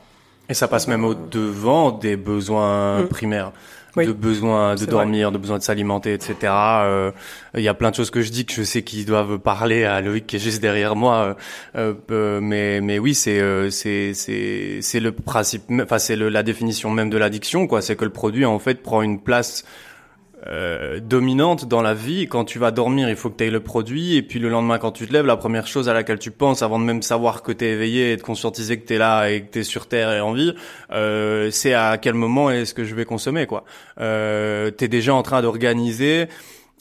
et ça passe même au devant des besoins mm. primaires. de besoin de dormir, de besoin de s'alimenter, etc. Euh, il y a plein de choses que je dis que je sais qu'ils doivent parler à Loïc qui est juste derrière moi, euh, euh, mais mais oui c'est c'est c'est c'est le principe, enfin c'est la définition même de l'addiction quoi, c'est que le produit en fait prend une place euh, dominante dans la vie. Quand tu vas dormir, il faut que tu le produit. Et puis le lendemain, quand tu te lèves, la première chose à laquelle tu penses, avant de même savoir que tu es éveillé et de conscientiser que tu es là et que tu es sur Terre et en vie, euh, c'est à quel moment est-ce que je vais consommer. quoi. Euh, tu es déjà en train d'organiser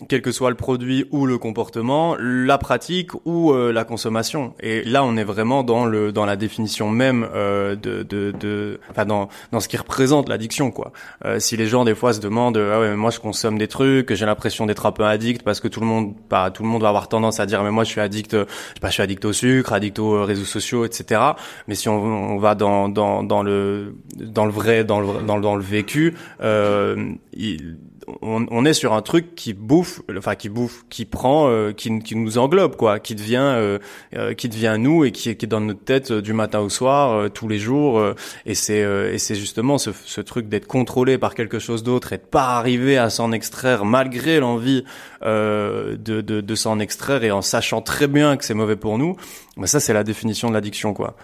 quel que soit le produit ou le comportement, la pratique ou euh, la consommation. Et là, on est vraiment dans le dans la définition même euh, de, de, de enfin dans dans ce qui représente l'addiction quoi. Euh, si les gens des fois se demandent ah ouais mais moi je consomme des trucs, j'ai l'impression d'être un peu addict parce que tout le monde pas tout le monde va avoir tendance à dire mais moi je suis addict je sais pas je suis addict au sucre, addict aux réseaux sociaux etc. Mais si on, on va dans dans dans le dans le vrai dans le dans le, dans le vécu euh, il, on, on, est sur un truc qui bouffe, enfin qui bouffe, qui prend, euh, qui, qui, nous englobe quoi, qui devient, euh, euh, qui devient nous et qui, qui est dans notre tête du matin au soir, tous les jours. et c'est et c'est justement ce, ce truc d'être contrôlé par quelque chose d'autre et de pas arriver à s'en extraire malgré l'envie de, de, de s'en extraire et en sachant très bien que c'est mauvais pour nous. Bah ça c'est la définition de l'addiction quoi.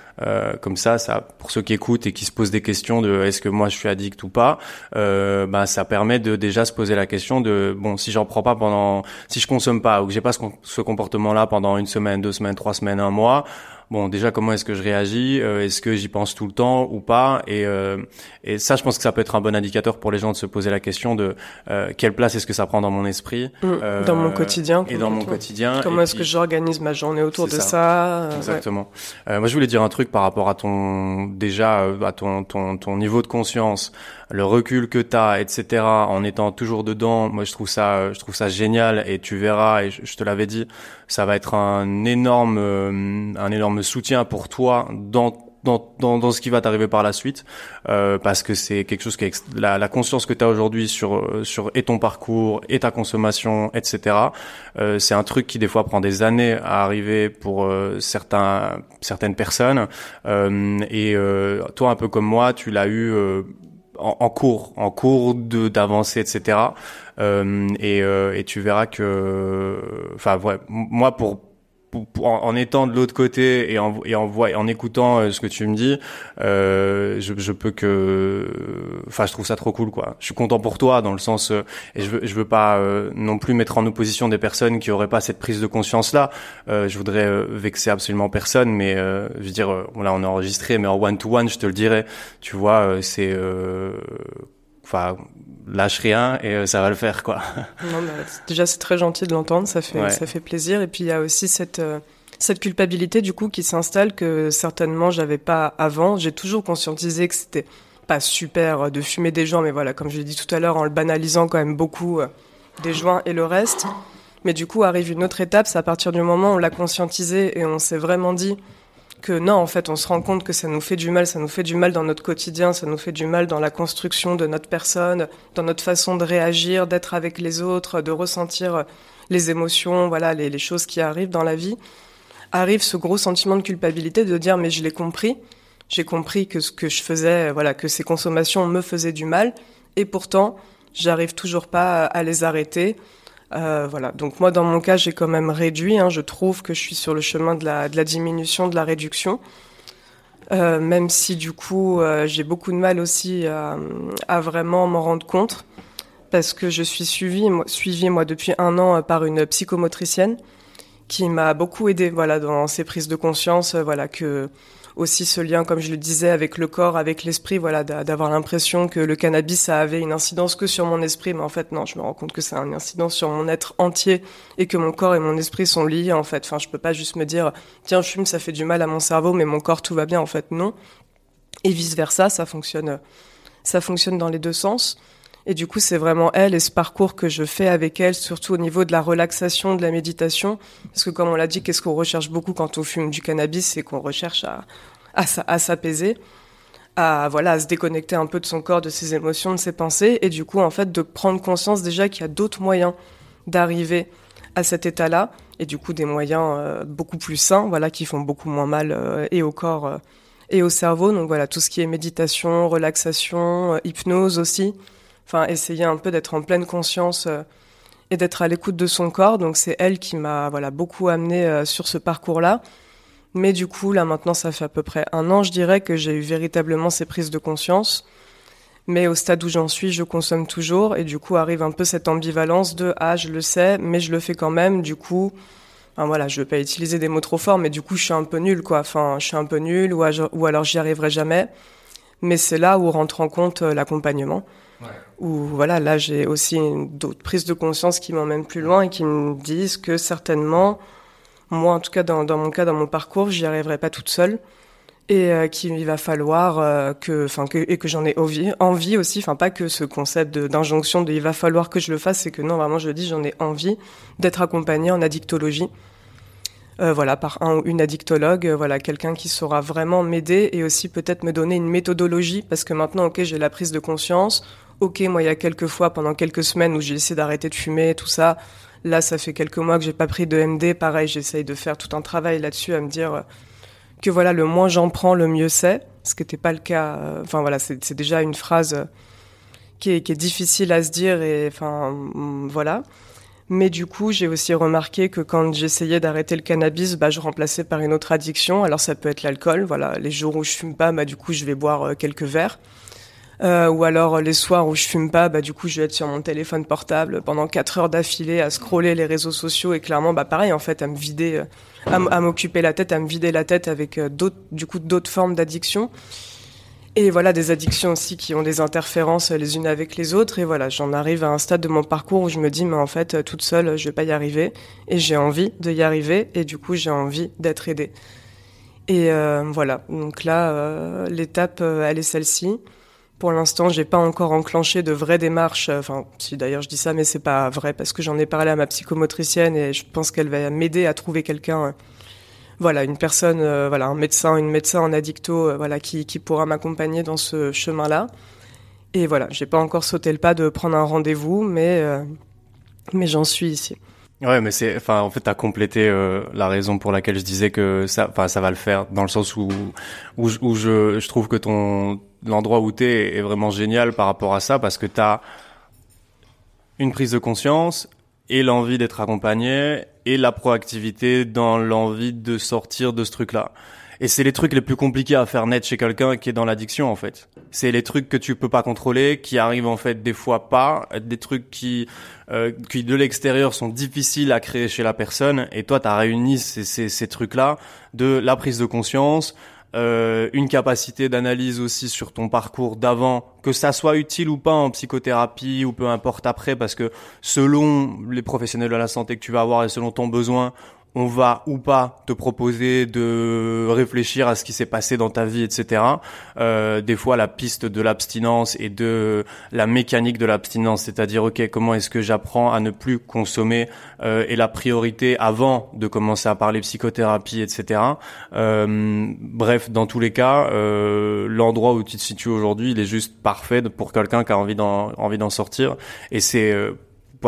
comme ça, ça pour ceux qui écoutent et qui se posent des questions de est-ce que moi je suis addict ou pas, bah ça permet de déjà se poser la question de bon si j'en prends pas pendant si je consomme pas ou que j'ai pas ce, ce comportement-là pendant une semaine, deux semaines, trois semaines, un mois, bon déjà comment est-ce que je réagis euh, est-ce que j'y pense tout le temps ou pas? Et euh, et ça je pense que ça peut être un bon indicateur pour les gens de se poser la question de euh, quelle place est-ce que ça prend dans mon esprit mmh, dans mon quotidien et dans mon quotidien comment est-ce que j'organise ma journée autour de ça, exactement. Moi je voulais dire un truc par rapport à ton déjà à ton ton ton niveau de conscience le recul que tu as etc en étant toujours dedans moi je trouve ça je trouve ça génial et tu verras et je te l'avais dit ça va être un énorme, euh, un énorme soutien pour toi dans dans, dans, dans ce qui va t'arriver par la suite, euh, parce que c'est quelque chose qui est la, la conscience que tu as aujourd'hui sur euh, sur et ton parcours et ta consommation, etc. Euh, c'est un truc qui des fois prend des années à arriver pour euh, certains certaines personnes. et toi, un peu comme moi, tu l'as eu en, en, cours, en cours de d'avancer, etc. Euh, et, euh, et, tu verras que, enfin, ouais, moi pour en, étant de l'autre côté et en et en, en écoutant euh, ce que tu me dis, euh, je, je peux que, enfin, je trouve ça trop cool, quoi. Je suis content pour toi dans le sens euh, et je veux je veux pas euh, non plus mettre en opposition des personnes qui auraient pas cette prise de conscience là. je voudrais vexer absolument personne, mais je veux dire, là, on a enregistré, mais en one to one, je te le dirais. Tu vois, c'est enfin lâche rien et euh, ça va le faire quoi. Non, bah, déjà c'est très gentil de l'entendre, ça fait ça fait plaisir et puis il y a aussi cette euh, cette culpabilité du coup qui s'installe que certainement j'avais pas avant. J'ai toujours conscientisé que c'était pas super euh, de fumer des joints, mais voilà, comme je l'ai dit tout à l'heure, en le banalisant quand même beaucoup des joints et le reste. Mais du coup arrive une autre étape, c'est à partir du moment où on l'a conscientisé et on s'est vraiment dit que non, en fait, on se rend compte que ça nous fait du mal, ça nous fait du mal dans notre quotidien, ça nous fait du mal dans la construction de notre personne, dans notre façon de réagir, d'être avec les autres, de ressentir les émotions, voilà, les, choses qui arrivent dans la vie. Arrive ce gros sentiment de culpabilité de dire mais je l'ai compris, j'ai compris que ce que je faisais, voilà, que ces consommations me faisaient du mal, et pourtant j'arrive toujours pas à les arrêter. Euh, voilà. Donc moi, dans mon cas, j'ai quand même réduit. Hein. Je trouve que je suis sur le chemin de la, de la diminution, de la réduction. Euh, même si du coup, euh, j'ai beaucoup de mal aussi à, vraiment m'en rendre compte, parce que je suis suivie, moi, suivie moi depuis un an par une psychomotricienne qui m'a beaucoup aidé, voilà, dans ces prises de conscience, voilà que aussi ce lien, comme je le disais, avec le corps, avec l'esprit, voilà, d'avoir l'impression que le cannabis, ça avait une incidence que sur mon esprit, mais en fait, non, je me rends compte que ça a une incidence sur mon être entier et que mon corps et mon esprit sont liés, en fait. Enfin, je peux pas juste me dire, tiens, je fume, ça fait du mal à mon cerveau, mais mon corps, tout va bien, en fait, non. Et vice versa, ça fonctionne, ça fonctionne dans les deux sens. Et du coup, c'est vraiment elle et ce parcours que je fais avec elle, surtout au niveau de la relaxation, de la méditation. Parce que comme on l'a dit, qu'est-ce qu'on recherche beaucoup quand on fume du cannabis, c'est qu'on recherche à, à, s'apaiser, à, voilà, à se déconnecter un peu de son corps, de ses émotions, de ses pensées. Et du coup, en fait, de prendre conscience déjà qu'il y a d'autres moyens d'arriver à cet état-là. Et du coup, des moyens euh, beaucoup plus sains, voilà, qui font beaucoup moins mal euh, et au corps euh, et au cerveau. Donc voilà, tout ce qui est méditation, relaxation, hypnose aussi enfin essayer un peu d'être en pleine conscience euh, et d'être à l'écoute de son corps. Donc c'est elle qui m'a voilà beaucoup amené euh, sur ce parcours-là. Mais du coup, là maintenant, ça fait à peu près un an, je dirais, que j'ai eu véritablement ces prises de conscience. Mais au stade où j'en suis, je consomme toujours. Et du coup, arrive un peu cette ambivalence de Ah, je le sais, mais je le fais quand même. Du coup, enfin, voilà, je ne veux pas utiliser des mots trop forts, mais du coup, je suis un peu nul, quoi. Enfin, je suis un peu nul, ou, ou alors j'y arriverai jamais. Mais c'est là où rentre en compte euh, l'accompagnement. Ou voilà, là j'ai aussi d'autres prises de conscience qui m'emmènent plus loin et qui me disent que certainement, moi en tout cas dans, mon cas, dans mon parcours, j'y arriverai pas toute seule et euh, qu'il va falloir euh, que, enfin que et que j'en ai envie, envie aussi, enfin pas que ce concept d'injonction de, il va falloir que je le fasse, c'est que non vraiment je le dis, j'en ai envie d'être accompagnée en addictologie. Euh, voilà, par un ou une addictologue, voilà, quelqu'un qui saura vraiment m'aider et aussi peut-être me donner une méthodologie, parce que maintenant, ok, j'ai la prise de conscience, ok, moi, il y a quelques fois, pendant quelques semaines où j'ai essayé d'arrêter de fumer, tout ça. Là, ça fait quelques mois que j'ai pas pris de MD. Pareil, j'essaye de faire tout un travail là-dessus, à me dire euh, que voilà, le moins j'en prends, le mieux c'est. Ce qui n'était pas le cas. Euh, enfin voilà, c'est déjà une phrase euh, qui est, difficile à se dire et enfin mm, voilà. Mais du coup, j'ai aussi remarqué que quand j'essayais d'arrêter le cannabis, bah, je remplaçais par une autre addiction. Alors ça peut être l'alcool. Voilà, les jours où je fume pas, bah, du coup, je vais boire quelques verres. Euh, ou alors les soirs où je fume pas, bah du coup je vais être sur mon téléphone portable pendant 4 heures d'affilée à scroller les réseaux sociaux et clairement bah pareil en fait à me vider, euh, à, m'occuper la tête, à me vider la tête avec euh, d'autres du coup d'autres formes d'addiction. Et voilà des addictions aussi qui ont des interférences les unes avec les autres et voilà j'en arrive à un stade de mon parcours où je me dis mais en fait toute seule je vais pas y arriver et j'ai envie de y arriver et du coup j'ai envie d'être aidée. Et voilà donc là l'étape elle est celle-ci. Pour l'instant, j'ai pas encore enclenché de vraies démarches. Euh, si d'ailleurs je dis ça, mais c'est pas vrai parce que j'en ai parlé à ma psychomotricienne et je pense qu'elle va m'aider à trouver quelqu'un. Euh, voilà, une personne, euh, voilà, un médecin, une médecin en addicto, voilà, qui, qui pourra m'accompagner dans ce chemin-là. Et voilà, j'ai pas encore sauté le pas de prendre un rendez-vous, mais mais j'en suis ici. Ouais, mais c'est, enfin, en fait, t'as complété la raison pour laquelle je disais que ça, enfin, ça va le faire, dans le sens où où, où je, je trouve que ton l'endroit où tu es est vraiment génial par rapport à ça parce que tu as une prise de conscience, et l'envie d'être accompagné et la proactivité dans l'envie de sortir de ce truc-là. Et c'est les trucs les plus compliqués à faire naître chez quelqu'un qui est dans l'addiction en fait. C'est les trucs que tu peux pas contrôler, qui arrivent en fait des fois pas, des trucs qui euh, qui de l'extérieur sont difficiles à créer chez la personne. Et toi, tu as réuni ces, ces, ces trucs-là de la prise de conscience, euh, une capacité d'analyse aussi sur ton parcours d'avant, que ça soit utile ou pas en psychothérapie ou peu importe après, parce que selon les professionnels de la santé que tu vas avoir et selon ton besoin, on va ou pas te proposer de réfléchir à ce qui s'est passé dans ta vie, etc. Euh, des fois, la piste de l'abstinence et de la mécanique de l'abstinence, c'est-à-dire, ok, comment est-ce que j'apprends à ne plus consommer euh, et la priorité avant de commencer à parler psychothérapie, etc. Euh, bref, dans tous les cas, euh, l'endroit où tu te situes aujourd'hui, il est juste parfait pour quelqu'un qui a envie d'en envie d'en sortir, et c'est euh,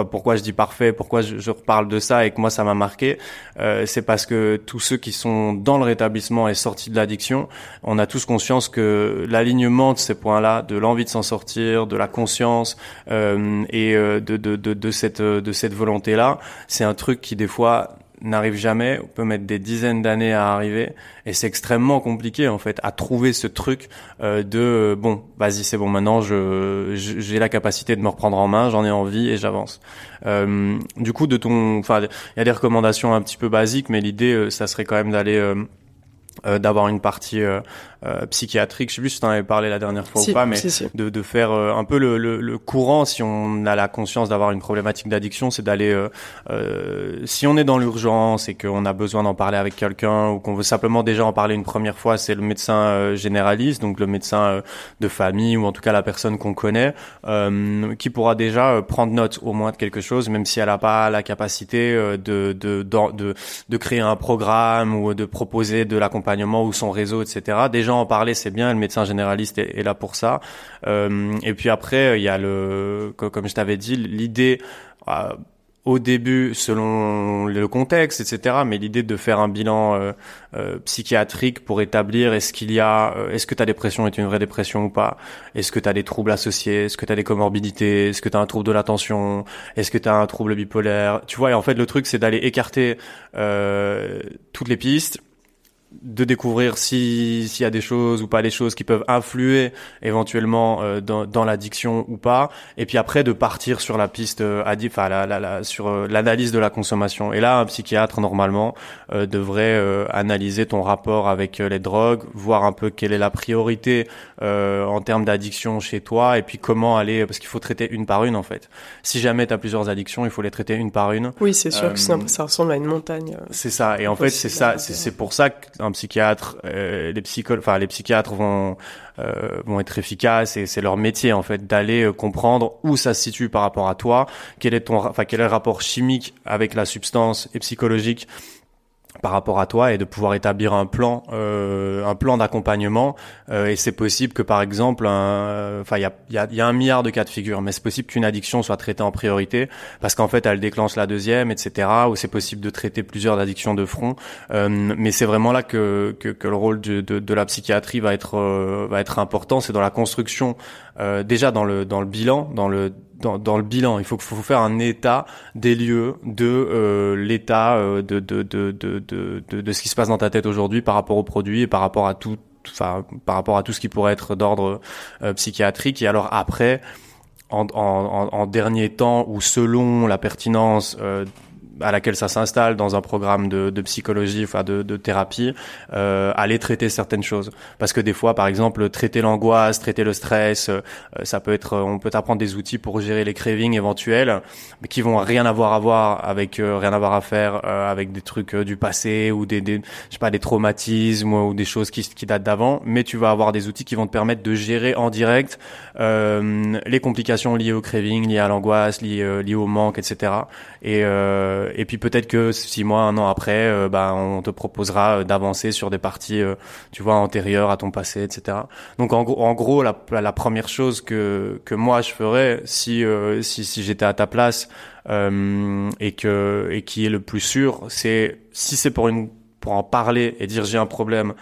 pourquoi je dis parfait, pourquoi je, je reparle de ça et que moi ça m'a marqué, euh, c'est parce que tous ceux qui sont dans le rétablissement et sortis de l'addiction, on a tous conscience que l'alignement de ces points-là, de l'envie de s'en sortir, de la conscience euh, et euh, de, de, de, de cette de cette volonté-là, c'est un truc qui des fois n'arrive jamais, on peut mettre des dizaines d'années à arriver, et c'est extrêmement compliqué en fait à trouver ce truc euh, de bon, vas-y c'est bon maintenant, je j'ai la capacité de me reprendre en main, j'en ai envie et j'avance. Euh, du coup de ton, enfin il y a des recommandations un petit peu basiques, mais l'idée euh, ça serait quand même d'aller euh, d'avoir une partie euh, euh, psychiatrique. Je sais plus si tu en avais parlé la dernière fois Si, ou pas, mais si, si. de, de faire un peu le, le, le courant si on a la conscience d'avoir une problématique d'addiction, c'est d'aller si on est dans l'urgence et qu'on a besoin d'en parler avec quelqu'un ou qu'on veut simplement déjà en parler une première fois, c'est le médecin généraliste, donc le médecin de famille ou en tout cas la personne qu'on connaît, euh, qui pourra déjà prendre note au moins de quelque chose, même si elle n'a pas la capacité de, de, de, de créer un programme ou de proposer de l'accompagnement ou son réseau, etc. Déjà en parler, c'est bien. Le médecin généraliste est, là pour ça. Euh, et puis après, il y a le, co- comme je t'avais dit, l'idée. euh, au début, selon le contexte, etc., mais l'idée de faire un bilan euh, euh, psychiatrique pour établir est-ce qu'il y a, euh, est-ce que ta dépression est une vraie dépression ou pas, est-ce que tu as des troubles associés, est-ce que tu as des comorbidités, est-ce que tu as un trouble de l'attention, est-ce que tu as un trouble bipolaire, tu vois, et en fait le truc c'est d'aller écarter euh, toutes les pistes, de découvrir si s'il y a des choses ou pas des choses qui peuvent influer éventuellement euh, dans, dans l'addiction ou pas et puis après de partir sur la piste euh, enfin la, la, la- sur euh, l'analyse de la consommation et là un psychiatre normalement euh, devrait euh, analyser ton rapport avec les drogues voir un peu quelle est la priorité euh, en termes d'addiction chez toi et puis comment aller parce qu'il faut traiter une par une en fait si jamais tu as plusieurs addictions il faut les traiter une par une Oui, c'est sûr que ça, ça ressemble à une montagne. c'est ça. Et en fait, c'est ça. C'est pour ça qu'un psychiatre, euh, les psychologues, enfin les psychiatres vont euh, vont être efficaces et c'est leur métier en fait d'aller euh, comprendre où ça se situe par rapport à toi, quel est ton, enfin quel est le rapport chimique avec la substance et psychologique par rapport à toi et de pouvoir établir un plan euh, un plan d'accompagnement. Euh, et c'est possible que par exemple enfin il y a, y, a, y a un milliard de cas de figure mais c'est possible qu'une addiction soit traitée en priorité parce qu'en fait elle déclenche la deuxième etc ou c'est possible de traiter plusieurs addictions de front. Euh, mais c'est vraiment là que, que, que le rôle de, de, de la psychiatrie va être euh, va être important. C'est dans la construction euh, déjà dans le dans le bilan dans le dans, dans le bilan, il faut, faut faire un état des lieux de euh, l'état euh, de, de, de, de, de, ce qui se passe dans ta tête aujourd'hui par rapport aux produits et par rapport à tout, enfin par rapport à tout ce qui pourrait être d'ordre euh, psychiatrique. Et alors après, en, en, en dernier temps ou selon la pertinence euh, à laquelle ça s'installe dans un programme de, de psychologie, enfin de, de thérapie, euh, aller traiter certaines choses. Parce que des fois, par exemple, traiter l'angoisse, traiter le stress, euh, ça peut être, on peut apprendre des outils pour gérer les cravings éventuels, mais qui vont rien avoir à voir avec, euh, rien avoir à faire euh, avec des trucs euh, du passé ou des, des, je sais pas, des traumatismes ou des choses qui, qui datent d'avant. Mais tu vas avoir des outils qui vont te permettre de gérer en direct euh, les complications liées au craving, liées à l'angoisse, liées, liées au manque, etc. Et, euh, et puis peut-être que six mois, un an après, euh, bah, on te proposera euh, d'avancer sur des parties, euh, tu vois, antérieures à ton passé, etc. Donc en gros, en gros, la, première chose que que moi je ferais si euh, si, si j'étais à ta place euh, et que et qui est le plus sûr, c'est si c'est pour une pour en parler et dire j'ai un problème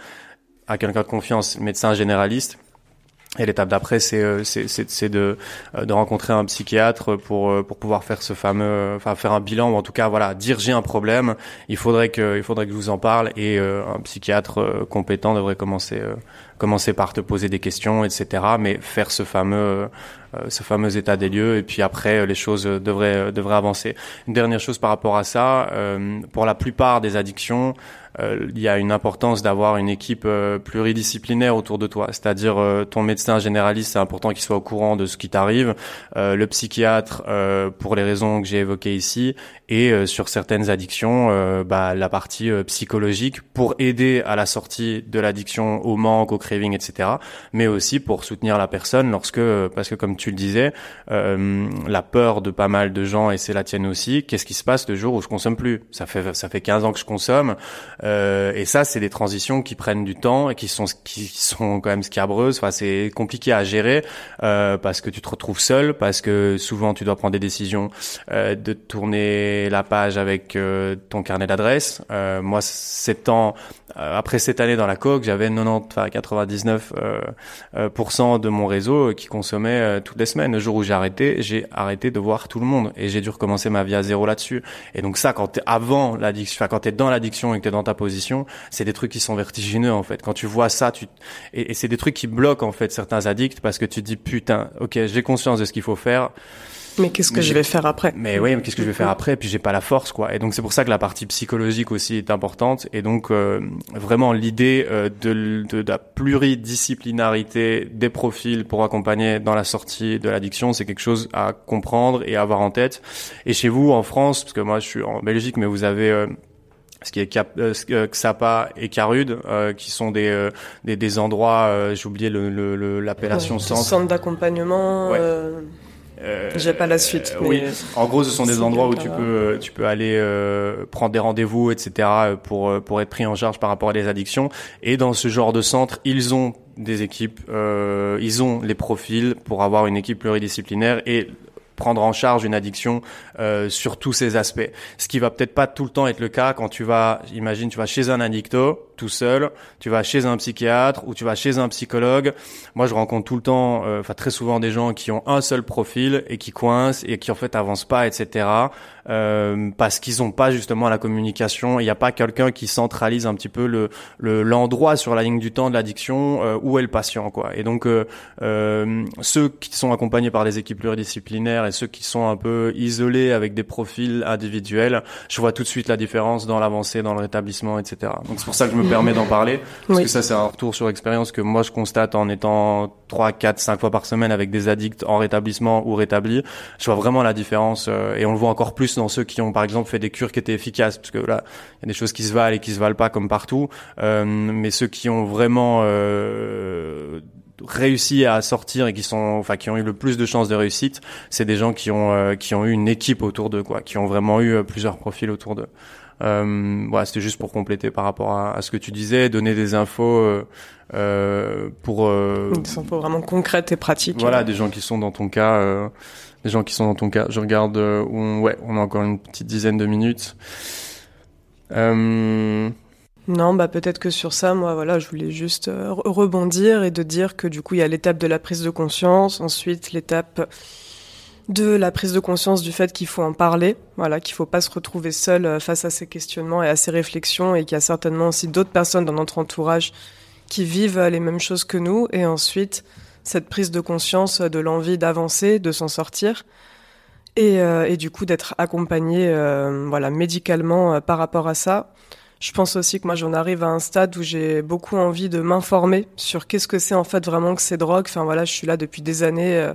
à quelqu'un de confiance, médecin généraliste Et l'étape d'après, c'est euh, c'est de euh, de rencontrer un psychiatre pour euh, pour pouvoir faire ce fameux, enfin faire un bilan ou en tout cas voilà dire j'ai un problème. Il faudrait que il faudrait que je vous en parle et un psychiatre compétent devrait commencer commencer par te poser des questions, etc. Mais faire ce fameux ce fameux état des lieux et puis après les choses devraient devraient avancer. Une dernière chose par rapport à ça, pour la plupart des addictions il y a une importance d'avoir une équipe euh, pluridisciplinaire autour de toi. C'est-à-dire euh, ton médecin généraliste, c'est important qu'il soit au courant de ce qui t'arrive, le psychiatre pour les raisons que j'ai évoquées ici, et sur certaines addictions, bah, la partie psychologique pour aider à la sortie de l'addiction au manque, au craving, etc. Mais aussi pour soutenir la personne lorsque, parce que comme tu le disais, la peur de pas mal de gens et c'est la tienne aussi. Qu'est-ce qui se passe le jour où je consomme plus? Ça fait ça fait 15 ans que je consomme. Euh, et ça, c'est des transitions qui prennent du temps et qui sont qui sont quand même scabreuses. Enfin, c'est compliqué à gérer euh, parce que tu te retrouves seul, parce que souvent tu dois prendre des décisions euh, de tourner la page avec euh, ton carnet d'adresse. Euh, moi, sept ans après cette année dans la coque, j'avais 90, enfin 99 de mon réseau qui consommait toutes les semaines. Le jour où j'ai arrêté, j'ai arrêté de voir tout le monde et j'ai dû recommencer ma vie à zéro là-dessus. Et donc ça, quand t'es avant l'addiction, enfin quand t'es dans l'addiction et que t'es dans ta position, c'est des trucs qui sont vertigineux en fait. Quand tu vois ça, tu et, c'est des trucs qui bloquent en fait certains addicts parce que tu te dis putain, ok, j'ai conscience de ce qu'il faut faire. Mais qu'est-ce que je vais faire après? Mais oui, mais qu'est-ce que je vais faire après? Et puis j'ai pas la force, quoi. Et donc c'est pour ça que la partie psychologique aussi est importante. Et donc euh, vraiment l'idée euh, de, de, de, la pluridisciplinarité des profils pour accompagner dans la sortie de l'addiction, c'est quelque chose à comprendre et à avoir en tête. Et chez vous en France, parce que moi je suis en Belgique, mais vous avez euh, ce qui est Cap, euh, euh, Xapa et Carude, euh, qui sont des, euh, des, des, endroits, j'ai oublié l'appellation le, le, centre. Centre d'accompagnement. Ouais. J'ai pas la suite. Mais oui, en gros, ce sont des endroits où tu peux, tu peux aller prendre des rendez-vous, etc., pour pour être pris en charge par rapport à des addictions. Et dans ce genre de centre, ils ont des équipes, ils ont les profils pour avoir une équipe pluridisciplinaire et prendre en charge une addiction euh, sur tous ces aspects. Ce qui va peut-être pas tout le temps être le cas quand tu vas, imagine, tu vas chez un addicto tout seul, tu vas chez un psychiatre ou tu vas chez un psychologue. Moi, je rencontre tout le temps, euh, enfin très souvent des gens qui ont un seul profil et qui coincent et qui en fait avancent pas, etc. Euh, parce qu'ils ont pas justement la communication. Il n'y a pas quelqu'un qui centralise un petit peu le l'endroit sur la ligne du temps de l'addiction euh, où est le patient, quoi. Et donc ceux qui sont accompagnés par des équipes pluridisciplinaires et ceux qui sont un peu isolés avec des profils individuels, je vois tout de suite la différence dans l'avancée, dans le rétablissement, etc. Donc c'est pour ça que je me permet d'en parler, parce que ça c'est un retour sur expérience que moi je constate en étant 3, 4, 5 fois par semaine avec des addicts en rétablissement ou rétablis. Je vois vraiment la différence euh, et on le voit encore plus dans ceux qui ont par exemple fait des cures qui étaient efficaces, parce que là il y a des choses qui se valent et qui se valent pas comme partout, euh, mais ceux qui ont vraiment euh, réussi à sortir et qui sont enfin qui ont eu le plus de chances de réussite c'est des gens qui ont euh, qui ont eu une équipe autour d'eux quoi qui ont vraiment eu euh, plusieurs profils autour d'eux euh, voilà c'était juste pour compléter par rapport à, à, ce que tu disais donner des infos euh, euh pour des infos vraiment concrètes et pratiques. Voilà des gens qui sont dans ton cas des gens qui sont dans ton cas. Je regarde où ouais on a encore une petite dizaine de minutes. Euh, non, bah peut-être que sur ça, moi, voilà, je voulais juste rebondir et de dire que du coup, il y a l'étape de la prise de conscience, ensuite l'étape de la prise de conscience du fait qu'il faut en parler, voilà, qu'il faut pas se retrouver seul euh, face à ces questionnements et à ces réflexions, et qu'il y a certainement aussi d'autres personnes dans notre entourage qui vivent les mêmes choses que nous, et ensuite cette prise de conscience de l'envie d'avancer, de s'en sortir, et, euh, et, du coup d'être accompagné, voilà, médicalement par rapport à ça. Je pense aussi que moi j'en arrive à un stade où j'ai beaucoup envie de m'informer sur qu'est-ce que c'est en fait vraiment que ces drogues. Enfin voilà, je suis là depuis des années, euh,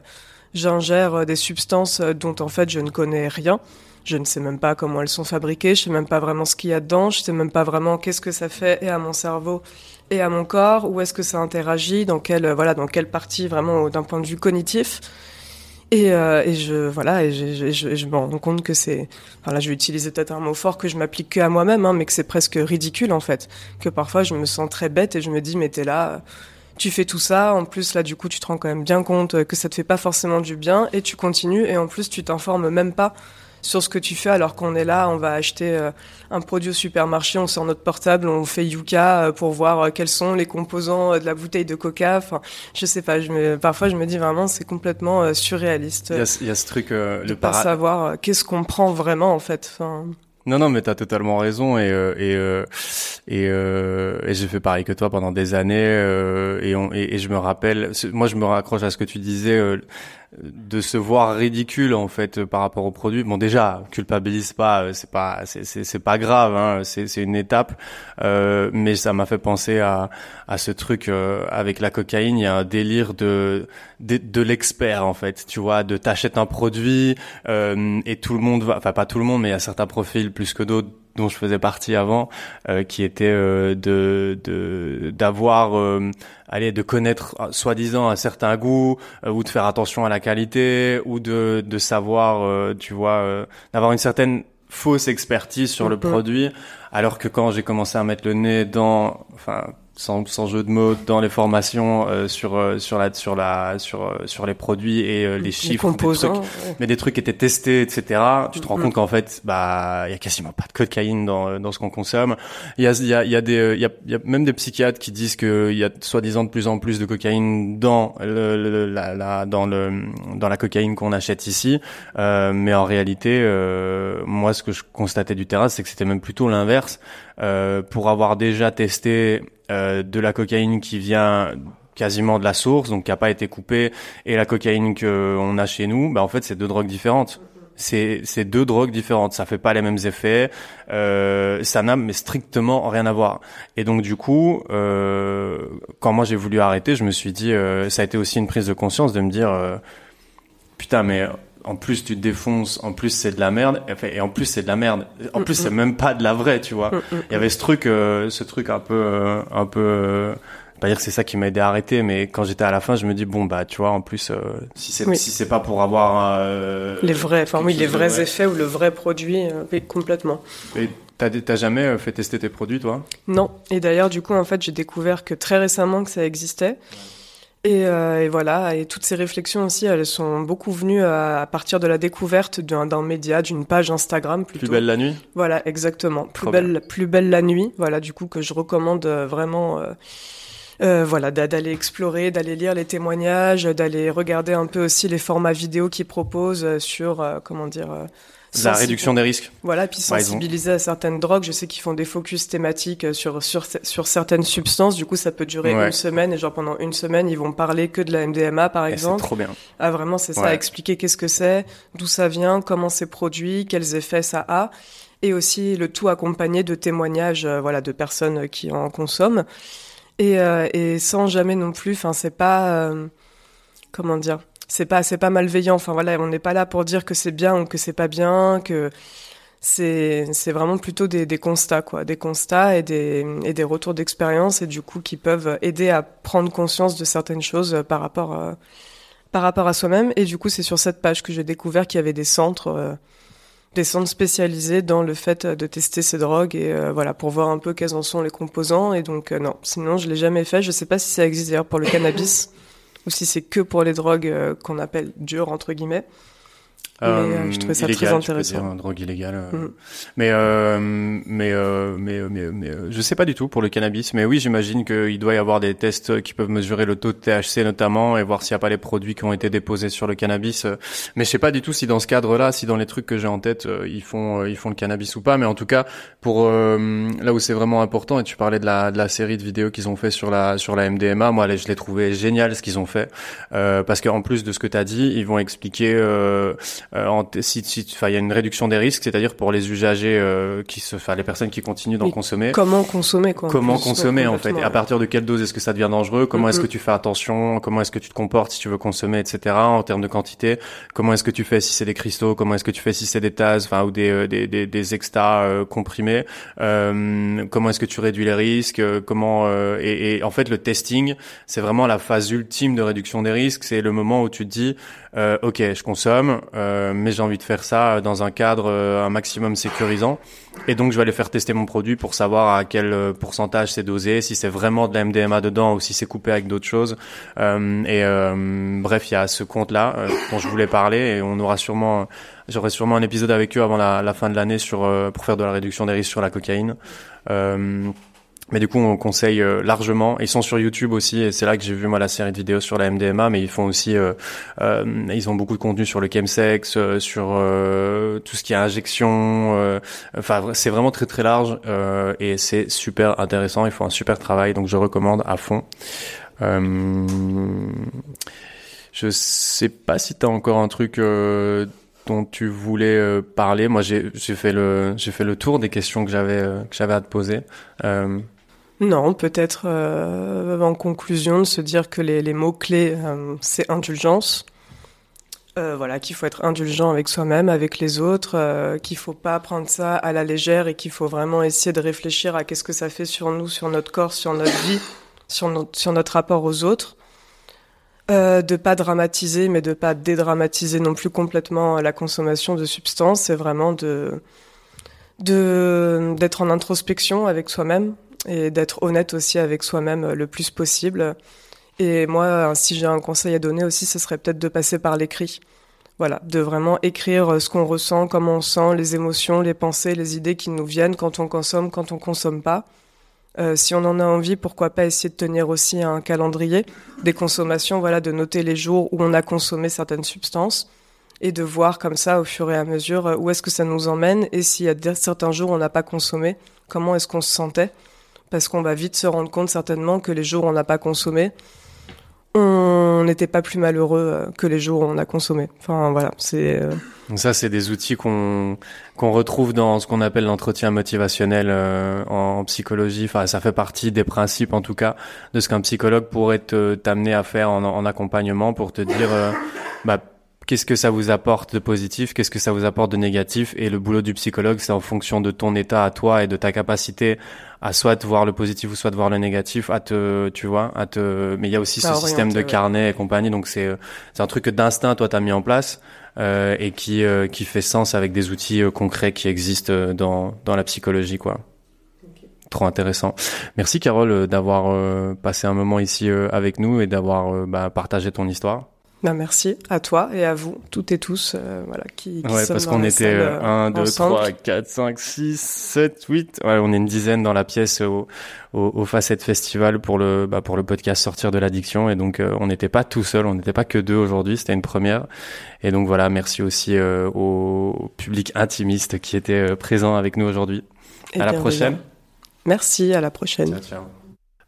j'ingère euh, des substances euh, dont en fait je ne connais rien. Je ne sais même pas comment elles sont fabriquées, je sais même pas vraiment ce qu'il y a dedans, je sais même pas vraiment qu'est-ce que ça fait et à mon cerveau et à mon corps, où est-ce que ça interagit, dans quelle voilà, dans quelle partie vraiment d'un point de vue cognitif? Et, euh, et, je voilà et je, je, je me rends compte que c'est enfin là je vais utiliser peut-être un mot fort que je m'applique que à moi-même hein, mais que c'est presque ridicule en fait. Que parfois je me sens très bête et je me dis mais t'es là tu fais tout ça en plus là du coup tu te rends quand même bien compte que ça te fait pas forcément du bien et tu continues et en plus tu t'informes même pas sur ce que tu fais alors qu'on est là, on va acheter euh, un produit au supermarché, on sort notre portable, on fait Yuka euh, pour voir euh, quels sont les composants de la bouteille de Coca. Enfin, je sais pas, je me, parfois je me dis vraiment c'est complètement surréaliste. Il y, a, il y a ce truc de le pas savoir qu'est-ce qu'on prend vraiment en fait. Enfin, non, non, mais t'as totalement raison et et et, et j'ai fait pareil que toi pendant des années et, on, et, et, je me rappelle, moi je me raccroche à ce que tu disais de se voir ridicule en fait par rapport au produit. Bon déjà, culpabilise pas, euh, c'est pas c'est c'est pas grave, hein, c'est c'est une étape, euh, mais ça m'a fait penser à à ce truc euh, avec la cocaïne. Il y a un délire de de, de l'expert en fait, tu vois, de t'achètes un produit euh, et tout le monde va, enfin pas tout le monde, mais il y a certains profils plus que d'autres dont je faisais partie avant, euh, qui était euh, de d'avoir, euh, allez, de connaître soi-disant un certain goût ou de faire attention à la qualité ou de de savoir, tu vois, d'avoir une certaine fausse expertise sur le produit, alors que quand j'ai commencé à mettre le nez dans, enfin sans, sans, jeu de mots dans les formations euh, sur euh, sur la sur la sur euh, sur les produits et les chiffres des trucs, mais des trucs qui étaient testés etc tu te rends mm-hmm. compte qu'en fait bah il y a quasiment pas de cocaïne dans dans ce qu'on consomme. Il y a il y a il y a des il y a, y a même des psychiatres qui disent que il y a soi-disant de plus en plus de cocaïne dans le, la, la, dans le dans la cocaïne qu'on achète ici. Mais en réalité moi ce que je constatais du terrain c'est que c'était même plutôt l'inverse. Pour avoir déjà testé euh, de la cocaïne qui vient quasiment de la source, donc qui a pas été coupée, et la cocaïne que on a chez nous, bah en fait c'est deux drogues différentes. C'est deux drogues différentes, ça fait pas les mêmes effets, euh, ça n'a strictement rien à voir. Et donc du coup, euh, quand moi j'ai voulu arrêter, je me suis dit, euh, ça a été aussi une prise de conscience de me dire, euh, putain mais en plus tu te défonces, en plus c'est de la merde, et en plus c'est de la merde. En plus c'est même pas de la vraie, tu vois. Il y avait ce truc, euh, ce truc un peu, euh, un peu, euh, pas dire que c'est ça qui m'a aidé à arrêter, mais quand j'étais à la fin, je me dis bon bah tu vois, en plus si c'est si c'est pas pour avoir les vrais, enfin oui les vrais effets ou le vrai produit, complètement. Et T'as jamais fait tester tes produits, toi? Non. Et d'ailleurs, du coup, en fait, j'ai découvert que très récemment que ça existait. Et, euh, et, voilà, et toutes ces réflexions aussi, elles sont beaucoup venues à, partir de la découverte d'un média, d'une page Instagram plutôt. Plus belle la nuit. Voilà, exactement. Plus belle, plus belle la nuit. Voilà, du coup que je recommande euh, vraiment. Euh, euh, voilà, d'aller explorer, d'aller lire les témoignages, d'aller regarder un peu aussi les formats vidéo qu'ils proposent sur, euh, comment dire, la réduction des risques. Voilà, puis sensibiliser à certaines drogues. Je sais qu'ils font des focus thématiques euh, sur, sur, sur certaines substances. Du coup, ça peut durer une semaine. Et genre, pendant une semaine, ils vont parler que de la MDMA, par exemple. C'est trop bien. Ah, vraiment, c'est ça. Expliquer qu'est-ce que c'est, d'où ça vient, comment c'est produit, quels effets ça a. Et aussi le tout accompagné de témoignages, euh, voilà, de personnes qui en consomment. Et, euh, et sans jamais non plus, enfin, c'est pas, comment dire, c'est pas c'est pas malveillant. Enfin voilà, on n'est pas là pour dire que c'est bien ou que c'est pas bien, que c'est c'est vraiment plutôt des, constats quoi, des constats et des et des retours d'expérience et du coup qui peuvent aider à prendre conscience de certaines choses par rapport euh, par rapport à soi-même. Et du coup, c'est sur cette page que j'ai découvert qu'il y avait des centres euh, des centres spécialisés dans le fait de tester ces drogues et euh, voilà pour voir un peu quels en sont les composants et donc non sinon je l'ai jamais fait je sais pas si ça existe d'ailleurs pour le cannabis ou si c'est que pour les drogues euh, qu'on appelle dures entre guillemets. Euh, je trouvais ça très intéressant. Drogue illégale. Euh. Mm. Mais, euh, mais, euh, mais, mais, mais, je sais pas du tout pour le cannabis. Mais oui, j'imagine qu'il doit y avoir des tests qui peuvent mesurer le taux de THC notamment et voir s'il n'y a pas les produits qui ont été déposés sur le cannabis. Mais je sais pas du tout si dans ce cadre-là, si dans les trucs que j'ai en tête, ils font, ils font le cannabis ou pas. Mais en tout cas, pour là où c'est vraiment important, et tu parlais de la, de la série de vidéos qu'ils ont fait sur la, sur la MDMA, moi, je l'ai trouvé génial ce qu'ils ont fait. parce qu'en plus de ce que tu as dit, ils vont expliquer euh, en, si, si, il y a une réduction des risques, c'est-à-dire pour les usagers euh, qui se, enfin les personnes qui continuent d'en consommer. Comment consommer quoi Comment consommer en fait et À partir de quelle dose est-ce que ça devient dangereux? Comment est-ce que tu fais attention? Comment est-ce que tu te comportes si tu veux consommer, etc. En termes de quantité? Comment est-ce que tu fais si c'est des cristaux? Comment est-ce que tu fais si c'est des tasses, enfin ou des euh, des des, des extas euh, comprimés? Euh, Comment est-ce que tu réduis les risques? Comment et, et en fait le testing, c'est vraiment la phase ultime de réduction des risques. C'est le moment où tu te dis, ok, je consomme. Euh, mais j'ai envie de faire ça dans un cadre un maximum sécurisant. Et donc je vais aller faire tester mon produit pour savoir à quel pourcentage c'est dosé, si c'est vraiment de la MDMA dedans ou si c'est coupé avec d'autres choses. et bref, il y a ce compte-là dont je voulais parler et on aura sûrement J'aurai sûrement un épisode avec eux avant la, la fin de l'année sur pour faire de la réduction des risques sur la cocaïne. Euh, mais du coup, on conseille euh, largement. Ils sont sur YouTube aussi, et c'est là que j'ai vu moi la série de vidéos sur la MDMA. Mais ils font aussi, euh, euh, ils ont beaucoup de contenu sur le chemsex, euh, sur tout ce qui est injection. Enfin, c'est vraiment très très large et c'est super intéressant. Ils font un super travail, donc je recommande à fond. je sais pas si tu as encore un truc dont tu voulais parler. Moi, j'ai fait le j'ai fait le tour des questions que j'avais que j'avais à te poser. Non, peut-être euh, en conclusion de se dire que les, mots-clés, euh, c'est indulgence. Euh, voilà, qu'il faut être indulgent avec soi-même, avec les autres, qu'il faut pas prendre ça à la légère et qu'il faut vraiment essayer de réfléchir à qu'est-ce que ça fait sur nous, sur notre corps, sur notre vie, sur, notre, sur notre rapport aux autres. de pas dramatiser, mais de pas dédramatiser non plus complètement la consommation de substances. C'est vraiment de d'être en introspection avec soi-même, et d'être honnête aussi avec soi-même le plus possible. Et moi, si j'ai un conseil à donner aussi, ce serait peut-être de passer par l'écrit. Voilà, de vraiment écrire ce qu'on ressent, comment on sent, les émotions, les pensées, les idées qui nous viennent quand on consomme, quand on consomme pas. Euh, si on en a envie, pourquoi pas essayer de tenir aussi un calendrier des consommations, voilà, de noter les jours où on a consommé certaines substances et de voir comme ça au fur et à mesure où est-ce que ça nous emmène et s'il y a certains jours où on n'a pas consommé, comment est-ce qu'on se sentait parce qu'on va vite se rendre compte certainement que les jours où on n'a pas consommé, on n'était pas plus malheureux euh, que les jours où on a consommé. Enfin voilà, c'est. Euh, ça, c'est des outils qu'on qu'on retrouve dans ce qu'on appelle l'entretien motivationnel euh, en, psychologie. Enfin, ça fait partie des principes, en tout cas, de ce qu'un psychologue pourrait t'amener à faire en, en, accompagnement pour te dire, bah qu'est-ce que ça vous apporte de positif, qu'est-ce que ça vous apporte de négatif? Et le boulot du psychologue, c'est en fonction de ton état à toi et de ta capacité à soit voir le positif ou soit voir le négatif, à te, tu vois, à te. Mais il y a aussi ce système de carnet et compagnie, donc c'est c'est un truc que d'instinct toi t'as mis en place euh, et qui euh, qui fait sens avec des outils euh, concrets qui existent euh, dans dans la psychologie quoi. Trop intéressant. Merci Carole d'avoir passé un moment ici avec nous et d'avoir bah, partagé ton histoire. Ben merci à toi et à vous, toutes et tous, euh, voilà, qui, qui Ouais, parce qu'on était 1, 2, 3, 4, 5, 6, 7, 8. Ouais, on est une dizaine dans la pièce au, au, au Facette Festival pour le, bah, pour le podcast Sortir de l'addiction. Et donc, euh, on n'était pas tout seul, on n'était pas que deux aujourd'hui, c'était une première. Et donc, voilà, merci aussi euh, au public intimiste qui était présent avec nous aujourd'hui. À la prochaine. Merci, à la prochaine. Ciao, ciao.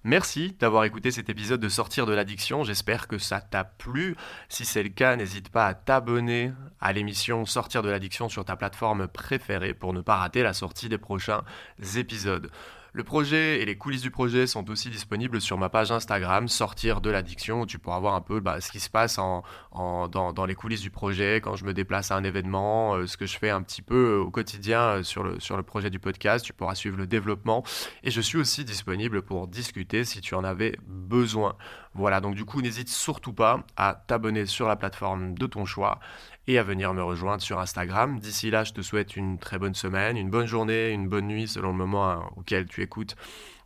Merci d'avoir écouté cet épisode de Sortir de l'addiction. J'espère que ça t'a plu. Si c'est le cas, n'hésite pas à t'abonner à l'émission Sortir de l'addiction sur ta plateforme préférée pour ne pas rater la sortie des prochains épisodes. Le projet et les coulisses du projet sont aussi disponibles sur ma page Instagram, Sortir de l'addiction, tu pourras voir un peu bah, ce qui se passe dans, les coulisses du projet, quand je me déplace à un événement, euh, ce que je fais un petit peu au quotidien euh, sur le projet du podcast. Tu pourras suivre le développement. Et je suis aussi disponible pour discuter si tu en avais besoin. Voilà, donc du coup, n'hésite surtout pas à t'abonner sur la plateforme de ton choix et à venir me rejoindre sur Instagram. D'ici là, je te souhaite une très bonne semaine, une bonne journée, une bonne nuit selon le moment hein, auquel tu écoutes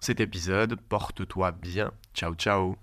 cet épisode. Porte-toi bien. Ciao, ciao.